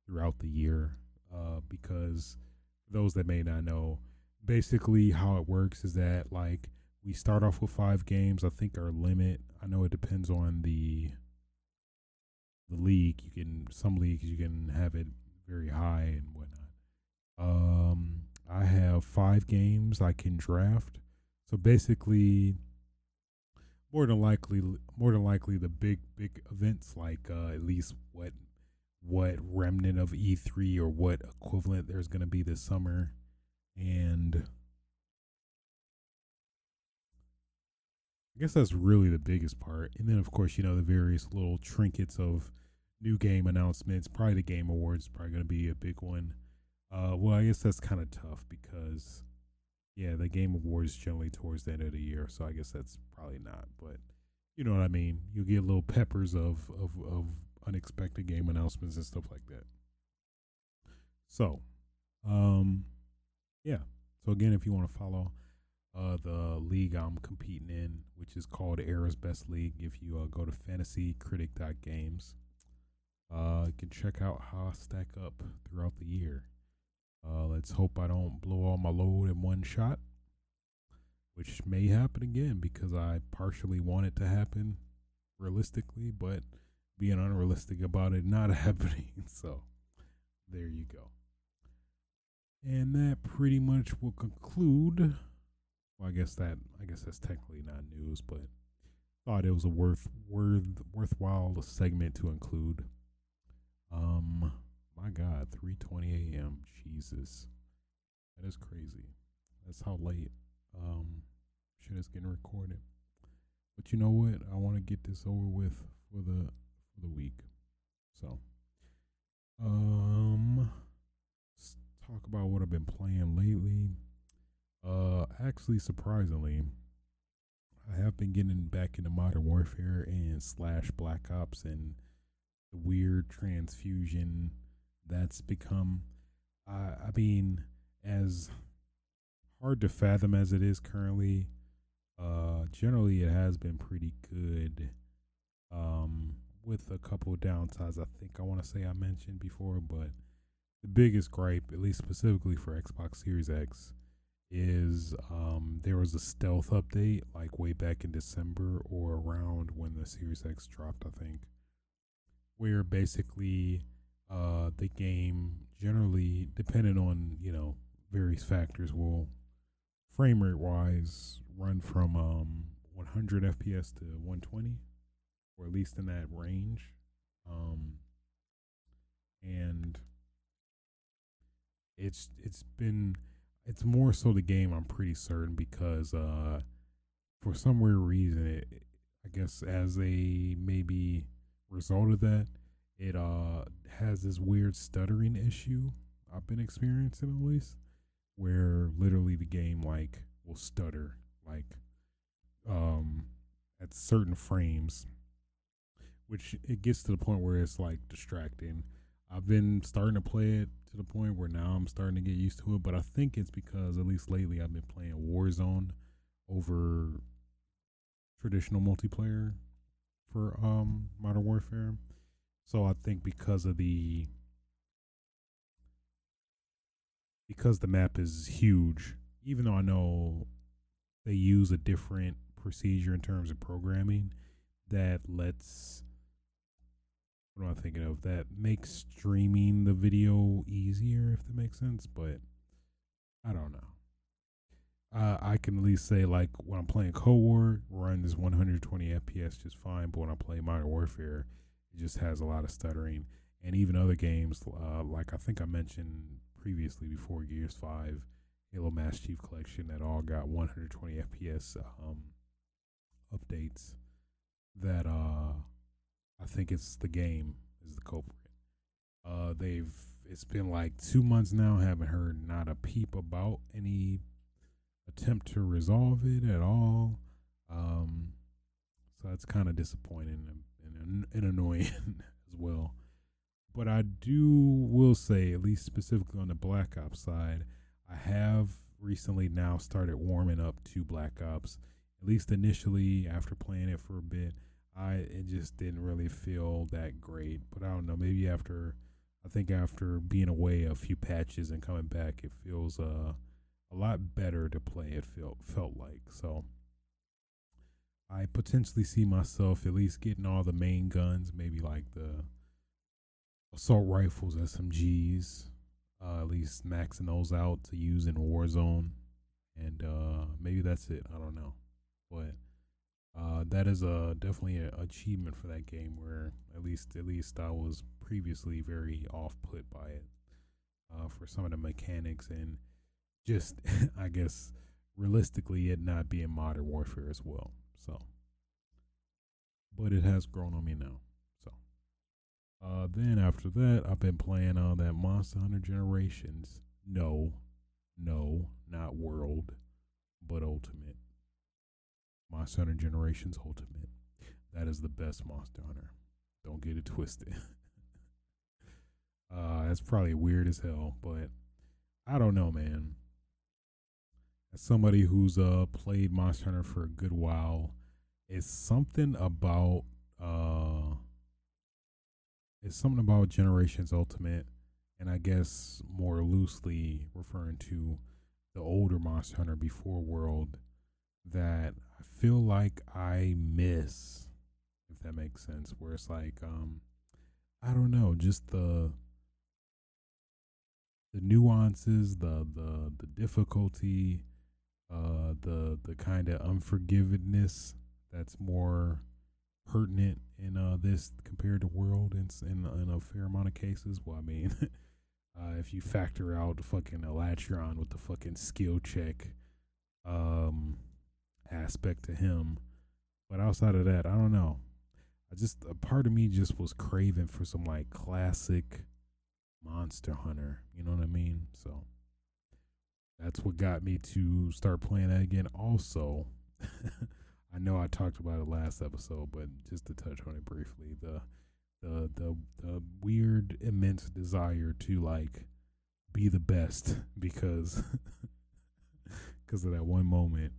throughout the year, uh, because those that may not know, basically how it works is that like we start off with five games. I think our limit. I know it depends on the the league. You can some leagues you can have it very high and whatnot. Um, I have five games I can draft. So basically, more than likely, more than likely, the big big events like uh, at least what what remnant of E3 or what equivalent there's going to be this summer, and I guess that's really the biggest part. And then, of course, you know, the various little trinkets of new game announcements. Probably the Game Awards probably going to be a big one. Uh, well, I guess that's kind of tough because, yeah, the Game Awards generally towards the end of the year. So I guess that's probably not. But you know what I mean? You'll get little peppers of, of, of unexpected game announcements and stuff like that. So, um, yeah. So again, if you want to follow uh, the league I'm competing in, which is called Era's Best League. If you uh, go to fantasycritic.games, uh, you can check out how I stack up throughout the year. Uh, let's hope I don't blow all my load in one shot, which may happen again because I partially want it to happen realistically, but being unrealistic about it not happening. so there you go. And that pretty much will conclude well, I guess that I guess that's technically not news, but thought it was a worth worth worthwhile segment to include. Um, my God, three twenty a.m. Jesus, that is crazy. That's how late um shit is getting recorded. But you know what? I want to get this over with for the for the week. So, um, let's talk about what I've been playing lately. Uh, actually, surprisingly, I have been getting back into Modern Warfare and slash Black Ops and the weird transfusion that's become. Uh, I mean, as hard to fathom as it is currently, uh, generally it has been pretty good. Um, with a couple downsides, I think I want to say I mentioned before, but the biggest gripe, at least specifically for Xbox Series X, is um, there was a stealth update like way back in December or around when the Series X dropped, I think, where basically uh, the game generally, depending on you know various factors, will frame rate wise run from um, 100 FPS to 120, or at least in that range. Um, and it's it's been it's more so the game. I'm pretty certain because uh, for some weird reason, it, I guess as a maybe result of that, it uh has this weird stuttering issue I've been experiencing at least, where literally the game like will stutter like um at certain frames, which it gets to the point where it's like distracting. I've been starting to play it to the point where now I'm starting to get used to it, but I think it's because at least lately I've been playing Warzone over traditional multiplayer for um Modern Warfare. So I think because of the because the map is huge, even though I know they use a different procedure in terms of programming that lets what am I thinking of? That makes streaming the video easier, if that makes sense. But I don't know. Uh, I can at least say like when I'm playing Cold War, run this 120 FPS just fine. But when I play Modern Warfare, it just has a lot of stuttering. And even other games, uh, like I think I mentioned previously before Gears 5, Halo Master Chief Collection, that all got 120 FPS um, updates. That uh, I think it's the game is the culprit. Uh, they've it's been like two months now. Haven't heard not a peep about any attempt to resolve it at all. Um, so that's kind of disappointing and, annoying as well. But I do will say, at least specifically on the Black Ops side, I have recently now started warming up to Black Ops. At least initially, after playing it for a bit, I it just didn't really feel that great. But I don't know, maybe after I think after being away a few patches and coming back, it feels uh a lot better to play. It felt felt like so. I potentially see myself at least getting all the main guns, maybe like the assault rifles, SMGs, uh, at least maxing those out to use in Warzone, and uh, maybe that's it. I don't know, but uh, that is a definitely an achievement for that game. Where at least at least I was previously very off put by it uh, for some of the mechanics and just I guess realistically it not being modern warfare as well. So, but it has grown on me now. So, uh, then after that, I've been playing on uh, that Monster Hunter Generations. No, no, not World, but Ultimate. Monster Hunter Generations Ultimate. That is the best Monster Hunter. Don't get it twisted. uh, that's probably weird as hell, but I don't know, man. As somebody who's uh played Monster Hunter for a good while, it's something about uh it's something about Generations Ultimate, and I guess more loosely referring to the older Monster Hunter before World that I feel like I miss, if that makes sense. Where it's like, um, I don't know, just the the nuances, the the the difficulty, uh, the the kind of unforgiveness that's more pertinent in uh this compared to world in in, in a fair amount of cases. Well, I mean, uh, if you factor out fucking Alatreon with the fucking skill check, um, aspect to him. But outside of that, I don't know. I just a part of me just was craving for some like classic Monster Hunter. You know what I mean? So that's what got me to start playing that again. Also, I know I talked about it last episode, but just to touch on it briefly, the the the the weird immense desire to like be the best because because of that one moment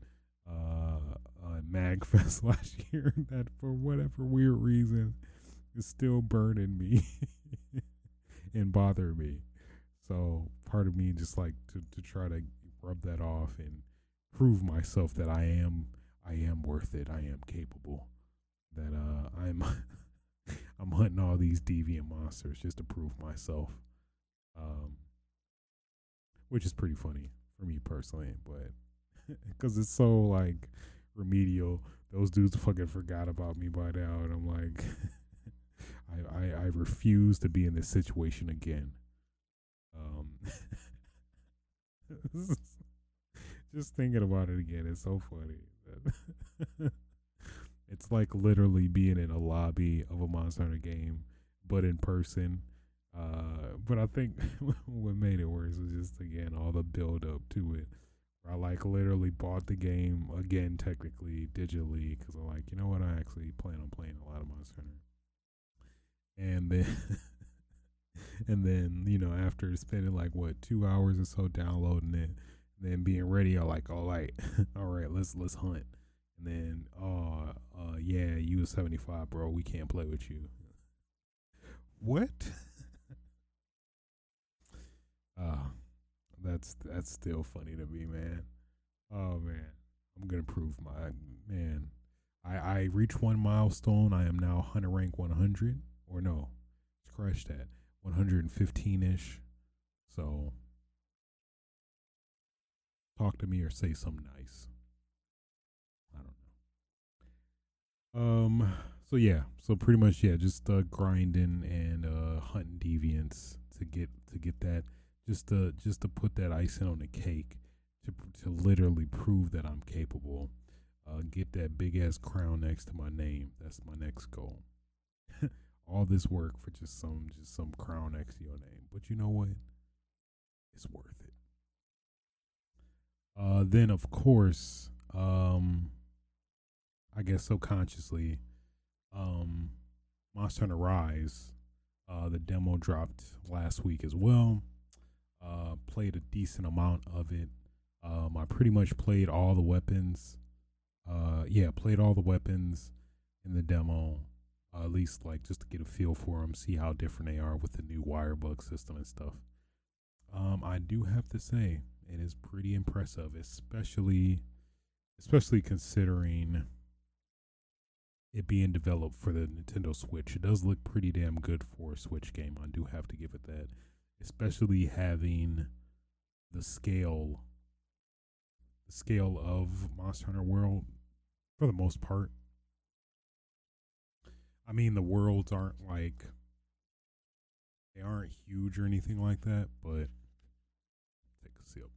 uh, uh Magfest last year that for whatever weird reason is still burning me and bothering me. So part of me just like to, to try to rub that off and prove myself that I am I am worth it. I am capable. That uh I'm I'm hunting all these deviant monsters just to prove myself. Um which is pretty funny for me personally, but because it's so like remedial. Those dudes fucking forgot about me by now, and I'm like, I, I, I refuse to be in this situation again. Um, just thinking about it again, it's so funny. it's like literally being in a lobby of a Monster Hunter game, but in person. Uh, but I think what made it worse was just again all the build up to it. I like literally bought the game again, technically digitally, because I'm like, you know what? I actually plan on playing a lot of Monster Hunter. And then, and then you know, after spending like what two hours or so downloading it, then being ready, I'm like, all right, all right, let's let's hunt. And then, oh, uh, yeah, you was 75, bro. We can't play with you. What? uh, that's that's still funny to me, man. Oh man, I'm gonna prove my man. I I reached one milestone. I am now hunter rank 100, or no, scratch that 115 ish. So talk to me or say something nice. I don't know. Um. So yeah. So pretty much yeah. Just uh, grinding and uh, hunting deviants to get to get that just to just to put that icing on the cake to to literally prove that I'm capable. Uh, get that big ass crown next to my name. That's my next goal. All this work for just some just some crown next to your name. But you know what? It's worth it. Uh, then of course, um, I guess subconsciously, um, Monster Hunter Rise, uh, the demo dropped last week as well. Uh, played a decent amount of it. Um, I pretty much played all the weapons. Uh, yeah, played all the weapons in the demo. Uh, at least like just to get a feel for them, see how different they are with the new wire bug system and stuff. Um, I do have to say it is pretty impressive, especially especially considering it being developed for the Nintendo Switch. It does look pretty damn good for a Switch game. I do have to give it that especially having the scale the scale of Monster Hunter World for the most part. I mean the worlds aren't like they aren't huge or anything like that, but take a sip.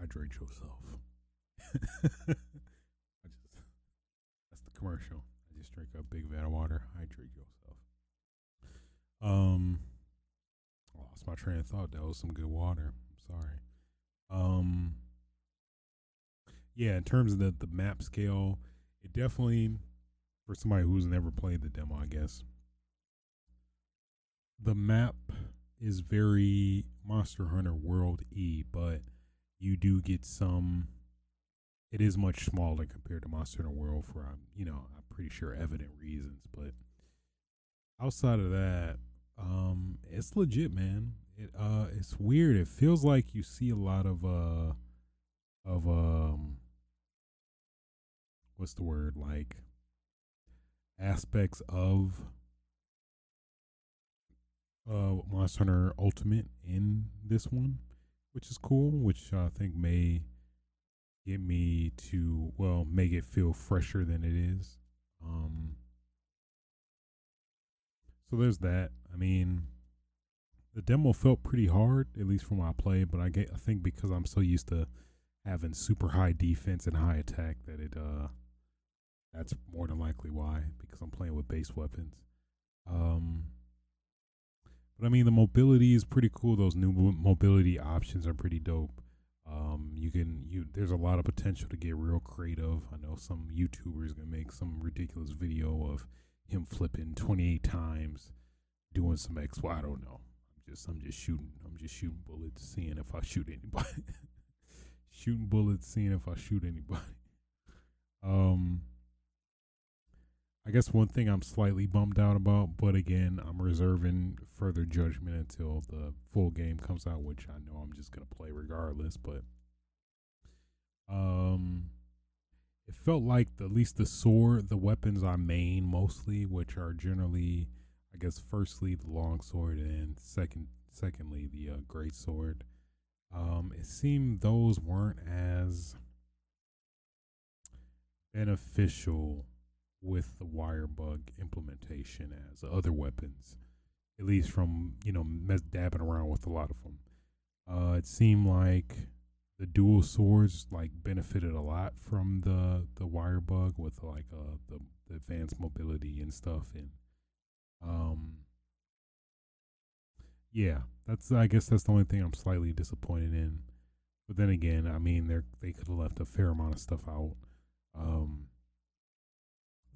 Hydrate yourself. I just that's the commercial. I just drink a big vat of water. Hydrate yourself. Um, lost my train of thought. That was some good water. I'm sorry. Um, yeah, in terms of the the map scale, it definitely for somebody who's never played the demo, I guess. The map is very Monster Hunter World E, but you do get some it is much smaller compared to Monster Hunter World for um, you know I'm pretty sure evident reasons, but outside of that, um, it's legit, man. It uh, it's weird. It feels like you see a lot of uh, of um, what's the word like aspects of uh Monster Hunter Ultimate in this one, which is cool. Which I think may get me to well make it feel fresher than it is. Um, so there's that. I mean, the demo felt pretty hard, at least for my play, but I get I think because I'm so used to having super high defense and high attack that it uh that's more than likely why because I'm playing with base weapons. Um, but I mean, the mobility is pretty cool. Those new mobility options are pretty dope. Um, you can you there's a lot of potential to get real creative. I know some YouTubers gonna make some ridiculous video of him flipping 28 times, doing some X. Well, I don't know. Just I'm just shooting. I'm just shooting bullets, seeing if I shoot anybody. shooting bullets, seeing if I shoot anybody. Um, I guess one thing I'm slightly bummed out about, but again, I'm reserving further judgment until the full game comes out, which I know I'm just gonna play regardless. But um, it felt like the, at least the sword, the weapons I main mostly, which are generally, I guess, firstly the long sword and second, secondly the uh, great sword. Um, it seemed those weren't as beneficial with the wire bug implementation as other weapons, at least from you know dabbing around with a lot of them. Uh, it seemed like the dual swords like benefited a lot from the the wire bug with like uh the, the advanced mobility and stuff and um yeah that's i guess that's the only thing i'm slightly disappointed in. But then again i mean they they could have left a fair amount of stuff out um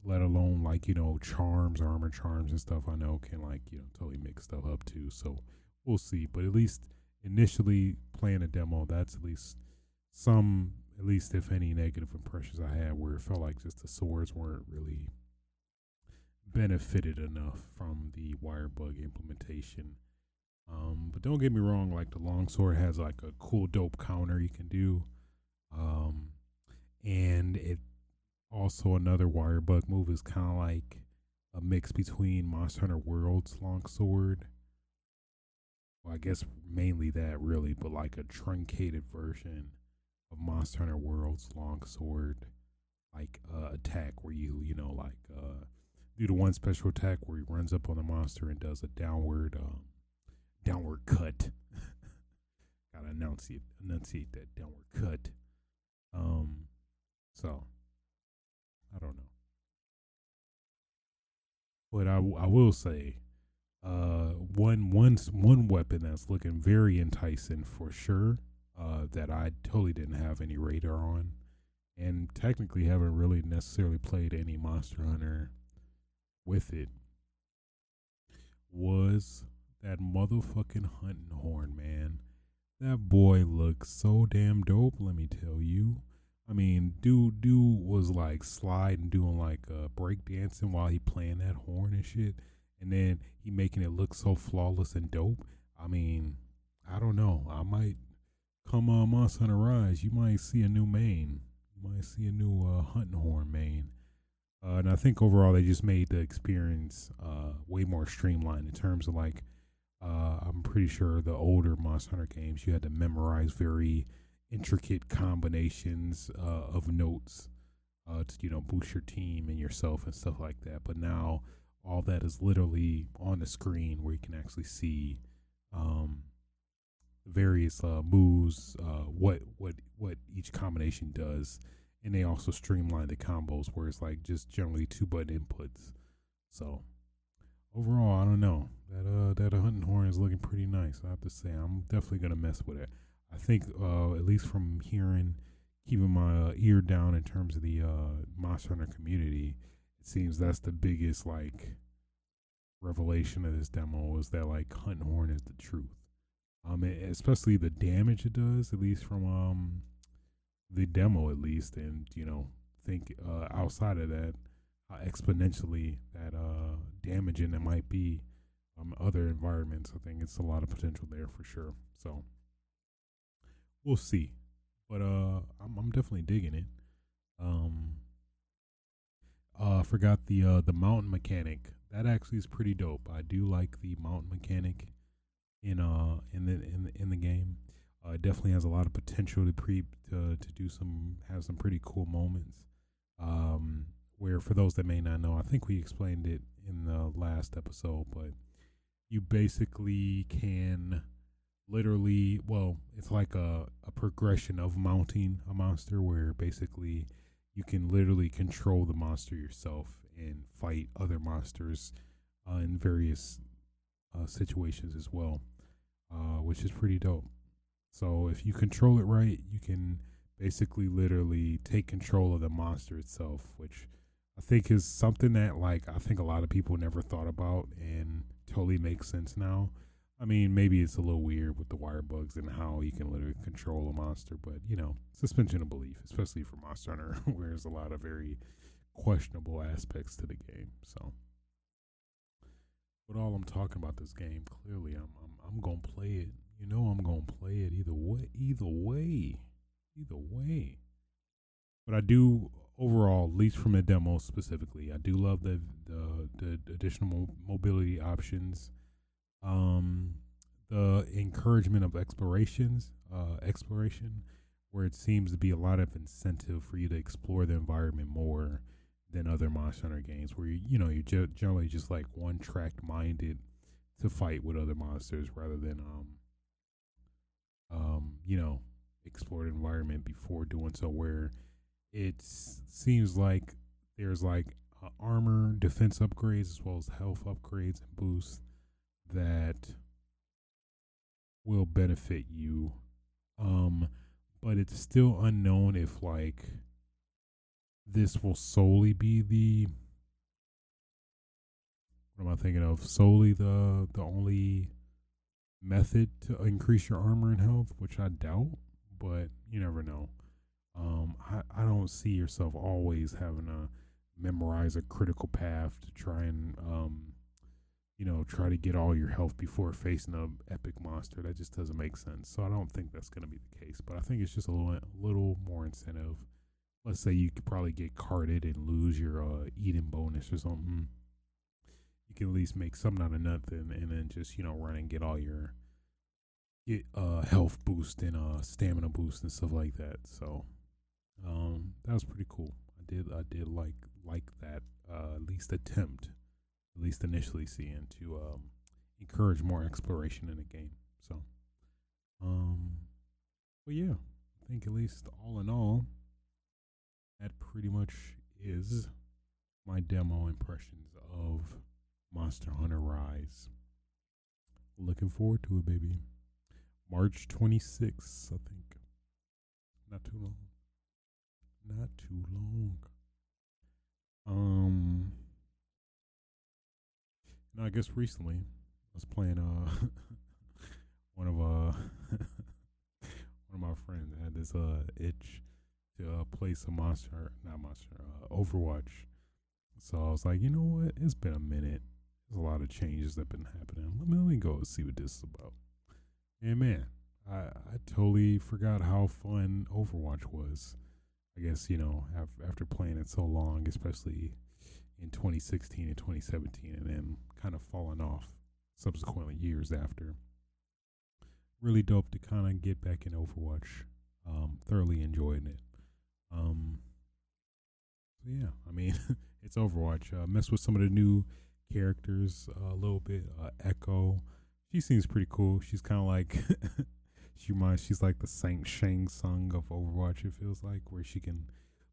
let alone like you know charms armor charms and stuff i know can like you know totally mix stuff up too so we'll see. But at least initially playing a demo, that's at least some, at least if any negative impressions I had, where it felt like just the swords weren't really benefited enough from the wire bug implementation. Um, but don't get me wrong, like the longsword has like a cool dope counter you can do. Um, and it also another wire bug move is kind of like a mix between Monster Hunter World's longsword well, I guess mainly that really, but like a truncated version of Monster Hunter World's longsword, like uh, attack where you you know like uh, do the one special attack where he runs up on the monster and does a downward um, downward cut. Gotta enunciate enunciate that downward cut. Um, so I don't know, but I I will say uh, one one one weapon that's looking very enticing for sure. Uh, that I totally didn't have any radar on, and technically haven't really necessarily played any Monster Hunter with it. Was that motherfucking hunting horn, man? That boy looks so damn dope. Let me tell you. I mean, dude, dude was like sliding, doing like uh, break dancing while he playing that horn and shit and then he making it look so flawless and dope. I mean, I don't know. I might come on uh, Monster Hunter Rise. You might see a new main. You might see a new uh, hunting horn main. Uh, and I think overall they just made the experience uh, way more streamlined in terms of like uh, I'm pretty sure the older Monster Hunter games you had to memorize very intricate combinations uh, of notes uh, to you know boost your team and yourself and stuff like that. But now all that is literally on the screen where you can actually see um, various uh, moves, what what what each combination does, and they also streamline the combos where it's like just generally two button inputs. So overall, I don't know that uh that hunting horn is looking pretty nice. I have to say, I'm definitely gonna mess with it. I think uh, at least from hearing, keeping my uh, ear down in terms of the uh, Monster Hunter community it seems that's the biggest like revelation of this demo is that like hunting horn is the truth. Um, especially the damage it does, at least from um the demo at least, and you know think uh, outside of that, exponentially that uh damaging it might be um other environments. I think it's a lot of potential there for sure. So we'll see, but uh, I'm I'm definitely digging it. Um, uh, forgot the uh, the mounting mechanic. That actually is pretty dope. I do like the mounting mechanic in uh in the in the, in the game. Uh, it definitely has a lot of potential to pre to to do some have some pretty cool moments. Um, where for those that may not know, I think we explained it in the last episode, but you basically can literally well, it's like a a progression of mounting a monster where basically you can literally control the monster yourself and fight other monsters uh, in various uh, situations as well, uh, which is pretty dope. So if you control it right, you can basically literally take control of the monster itself, which I think is something that like I think a lot of people never thought about and totally makes sense now. I mean, maybe it's a little weird with the wire bugs and how you can literally control a monster, but you know, suspension of belief, especially for Monster Hunter, where there's a lot of very questionable aspects to the game. So, but all I'm talking about this game, clearly, I'm I'm I'm gonna play it. You know, I'm gonna play it either way. Either way, either way. But I do overall, at least from the demo specifically, I do love the the, the additional mobility options um, the encouragement of explorations, uh, exploration. where it seems to be a lot of incentive for you to explore the environment more than other Monster Hunter games, where you you know you're generally just like one track minded to fight with other monsters rather than um um you know explore the environment before doing so. Where it seems like there's like uh, armor, defense upgrades as well as health upgrades and boosts that will benefit you. Um, but it's still unknown if like this will solely be the what am I thinking of? Solely the the only method to increase your armor and health, which I doubt, but you never know. Um, I, I don't see yourself always having to memorize a critical path to try and um, you know, try to get all your health before facing a epic monster. That just doesn't make sense. So I don't think that's going to be the case. But I think it's just a little, a little more incentive. Let's say you could probably get carded and lose your uh, eating bonus or something. You can at least make something out of nothing, and then just you know run and get all your get uh health boost and uh stamina boost and stuff like that. So um that was pretty cool. I did I did like like that uh, at least attempt at least initially seeing to um, encourage more exploration in the game. So, um, but yeah, I think at least all in all, that pretty much is my demo impressions of Monster Hunter Rise. Looking forward to it, baby. March 26th, I think. Not too long. Not too long. Um, no, I guess recently I was playing uh one of uh one of my friends had this uh itch to uh, play some monster not monster uh, Overwatch. So I was like, you know what? It's been a minute. There's a lot of changes that have been happening. Let me let me go see what this is about. And man, I I totally forgot how fun Overwatch was. I guess you know after playing it so long, especially in 2016 and 2017, and then kind of falling off subsequently years after. Really dope to kind of get back in Overwatch. Um, thoroughly enjoying it. Um, yeah, I mean, it's Overwatch. Uh, mess with some of the new characters uh, a little bit. Uh, Echo, she seems pretty cool. She's kind of like she reminds. She's like the Saint Shang Tsung of Overwatch. It feels like where she can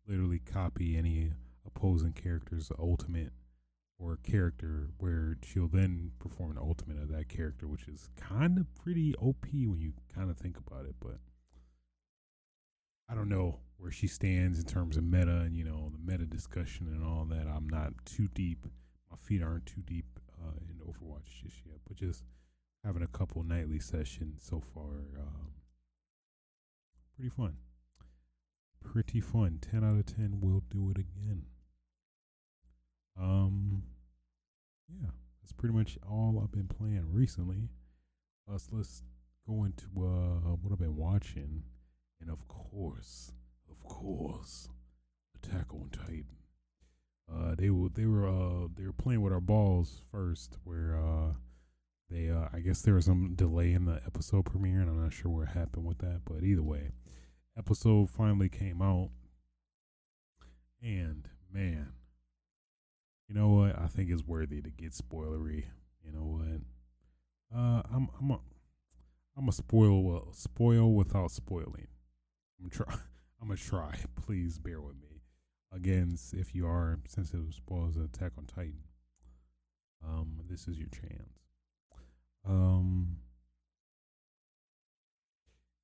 literally copy any opposing character's ultimate or character where she'll then perform an ultimate of that character, which is kind of pretty OP when you kind of think about it. But I don't know where she stands in terms of meta and, you know, the meta discussion and all that. I'm not too deep. My feet aren't too deep uh, in Overwatch just yet, but just having a couple nightly sessions so far. Um, pretty fun. Pretty fun. 10 out of 10 We'll do it again. Um, yeah, that's pretty much all I've been playing recently. Uh, so let's go into uh what I've been watching, and of course, of course, Attack on Titan. Uh, they were they were uh they were playing with our balls first, where uh they uh I guess there was some delay in the episode premiere, and I'm not sure what happened with that, but either way, episode finally came out, and man, you know what? I think it's worthy to get spoilery. You know what? Uh, I'm I'm a I'm a spoil well, spoil without spoiling. I'm try I'm gonna try. Please bear with me. Again, if you are sensitive to spoils of Attack on Titan, um, this is your chance. Um,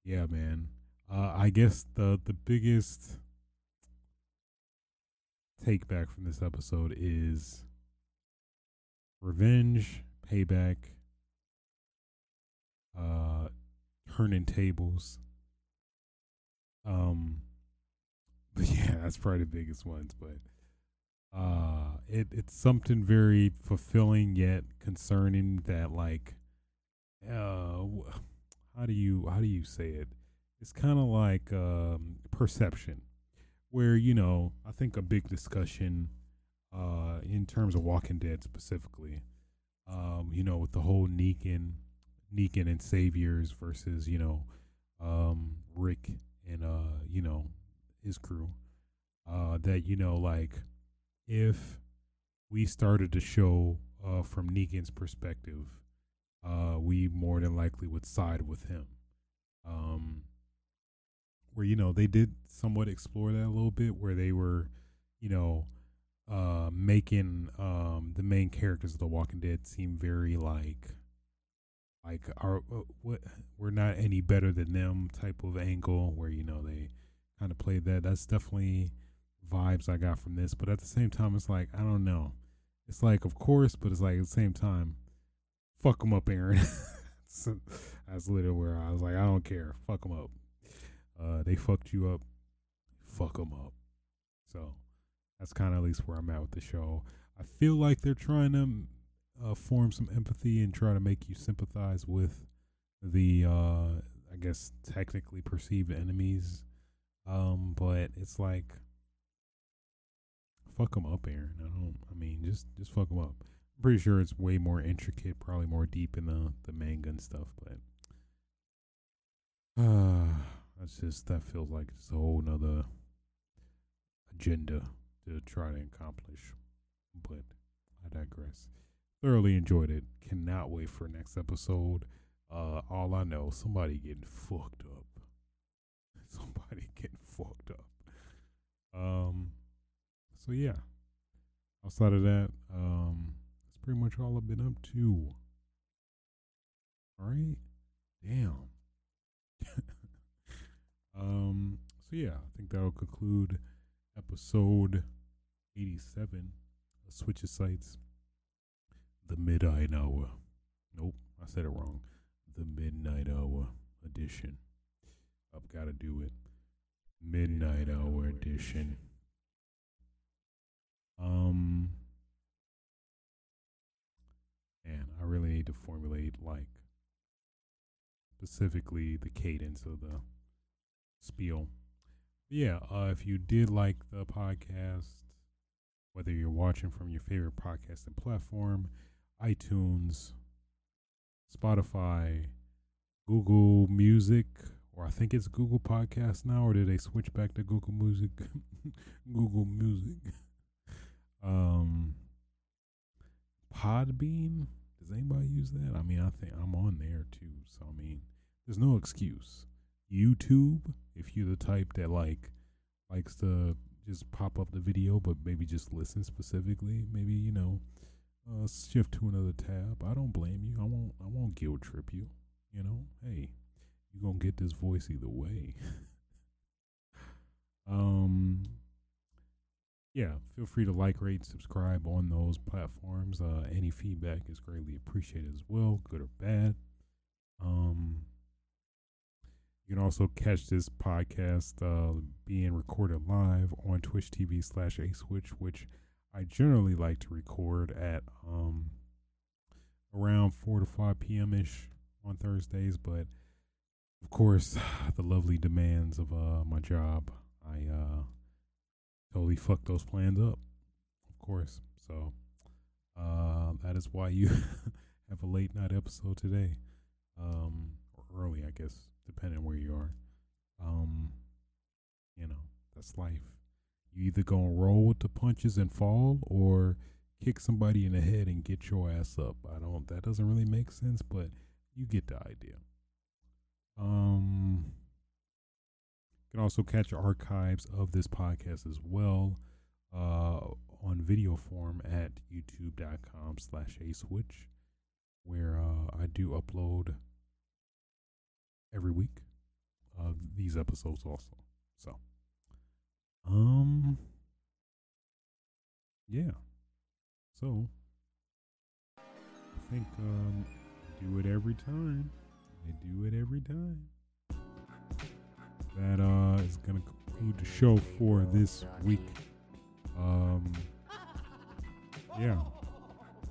yeah, man. Uh, I guess the the biggest take back from this episode is revenge, payback, uh, turning tables. Um, yeah, that's probably the biggest ones. But uh, it it's something very fulfilling yet concerning that like, uh, how do you how do you say it? It's kind of like um, perception where you know I think a big discussion uh, in terms of Walking Dead specifically, um, you know, with the whole Negan, Negan and Saviors versus you know um, Rick and uh, you know, his crew. Uh, that you know, like if we started to show uh from Negan's perspective, uh, we more than likely would side with him. Um, where you know they did somewhat explore that a little bit, where they were, you know, uh, making um the main characters of The Walking Dead seem very like like our uh, what we're not any better than them type of angle where you know they kind of played that. That's definitely vibes i got from this but at the same time it's like i don't know. It's like of course but it's like at the same time fuck them up Eren. So that's literally where i was like i don't care. Fuck them up. Uh they fucked you up. Fuck them up. So that's kind of at least where i'm at with the show. I feel like they're trying to uh, form some empathy and try to make you sympathize with the uh, I guess technically perceived enemies. Um, but it's like fuck them up, Eren. I don't. I mean, just just fuck them up. I'm pretty sure it's way more intricate, probably more deep in the the manga and stuff. But uh, that's just that feels like it's a whole nother agenda to try to accomplish. But I digress thoroughly enjoyed it. Cannot wait for next episode. Uh, all I know, somebody getting fucked up. Somebody fucked up. Um, so yeah. Outside of that, um, that's pretty much all I've been up to. All right, damn. um, so yeah, I think that'll conclude episode eighty-seven of Switches Sites the midnight hour. Nope, I said it wrong. The midnight hour edition. I've got to do it. Midnight hour edition. Um, and I really need to formulate like specifically the cadence of the spiel. Yeah, uh, if you did like the podcast, whether you're watching from your favorite podcasting platform, iTunes, Spotify, Google Music, or I think it's Google Podcast now, or did they switch back to Google Music? Google Music. um, Podbean. Does anybody use that? I mean, I think I'm on there too. So I mean, there's no excuse. YouTube, if you're the type that like likes to just pop up the video, but maybe just listen specifically, maybe you know uh, shift to another tab. I don't blame you. I won't. I won't guilt trip you. You know, hey, gonna get this voice either way. um, yeah. Feel free to like, rate, subscribe on those platforms. Uh, any feedback is greatly appreciated as well, good or bad. Um, you can also catch this podcast uh, being recorded live on Twitch TV slash A Switch, which I generally like to record at um around four to five p.m. ish on Thursdays, but of course, the lovely demands of uh my job, I uh totally fucked those plans up. Of course, so uh that is why you have a late night episode today, um or early, I guess, depending where you are. Um, you know, that's life. You either gonna roll with the punches and fall or kick somebody in the head and get your ass up. I don't that doesn't really make sense, but you get the idea. Um you can also catch archives of this podcast as well uh, on video form at youtube.com slash a switch where uh, I do upload every week uh, these episodes also. So um. Yeah. So. I think um, do it every time. They do it every time. That uh is gonna conclude the show for this week. Um. Yeah.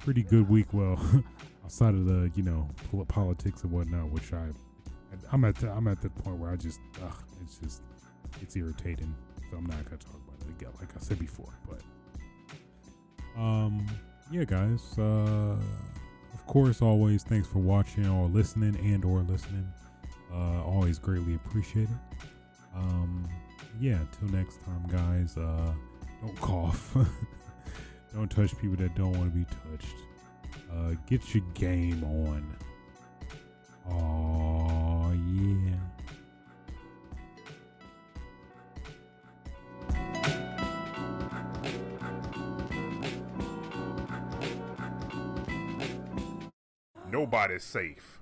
Pretty good week. Well, outside of the you know politics and whatnot, which I I'm at the, I'm at the point where I just ugh, it's just it's irritating so I'm not gonna talk about it again, like I said before. But um, yeah, guys. Uh, of course, always thanks for watching or listening and or listening. Uh, always greatly appreciated. Um, yeah. Till next time, guys. Uh, don't cough. don't touch people that don't want to be touched. Uh, get your game on. Oh yeah. Nobody's safe.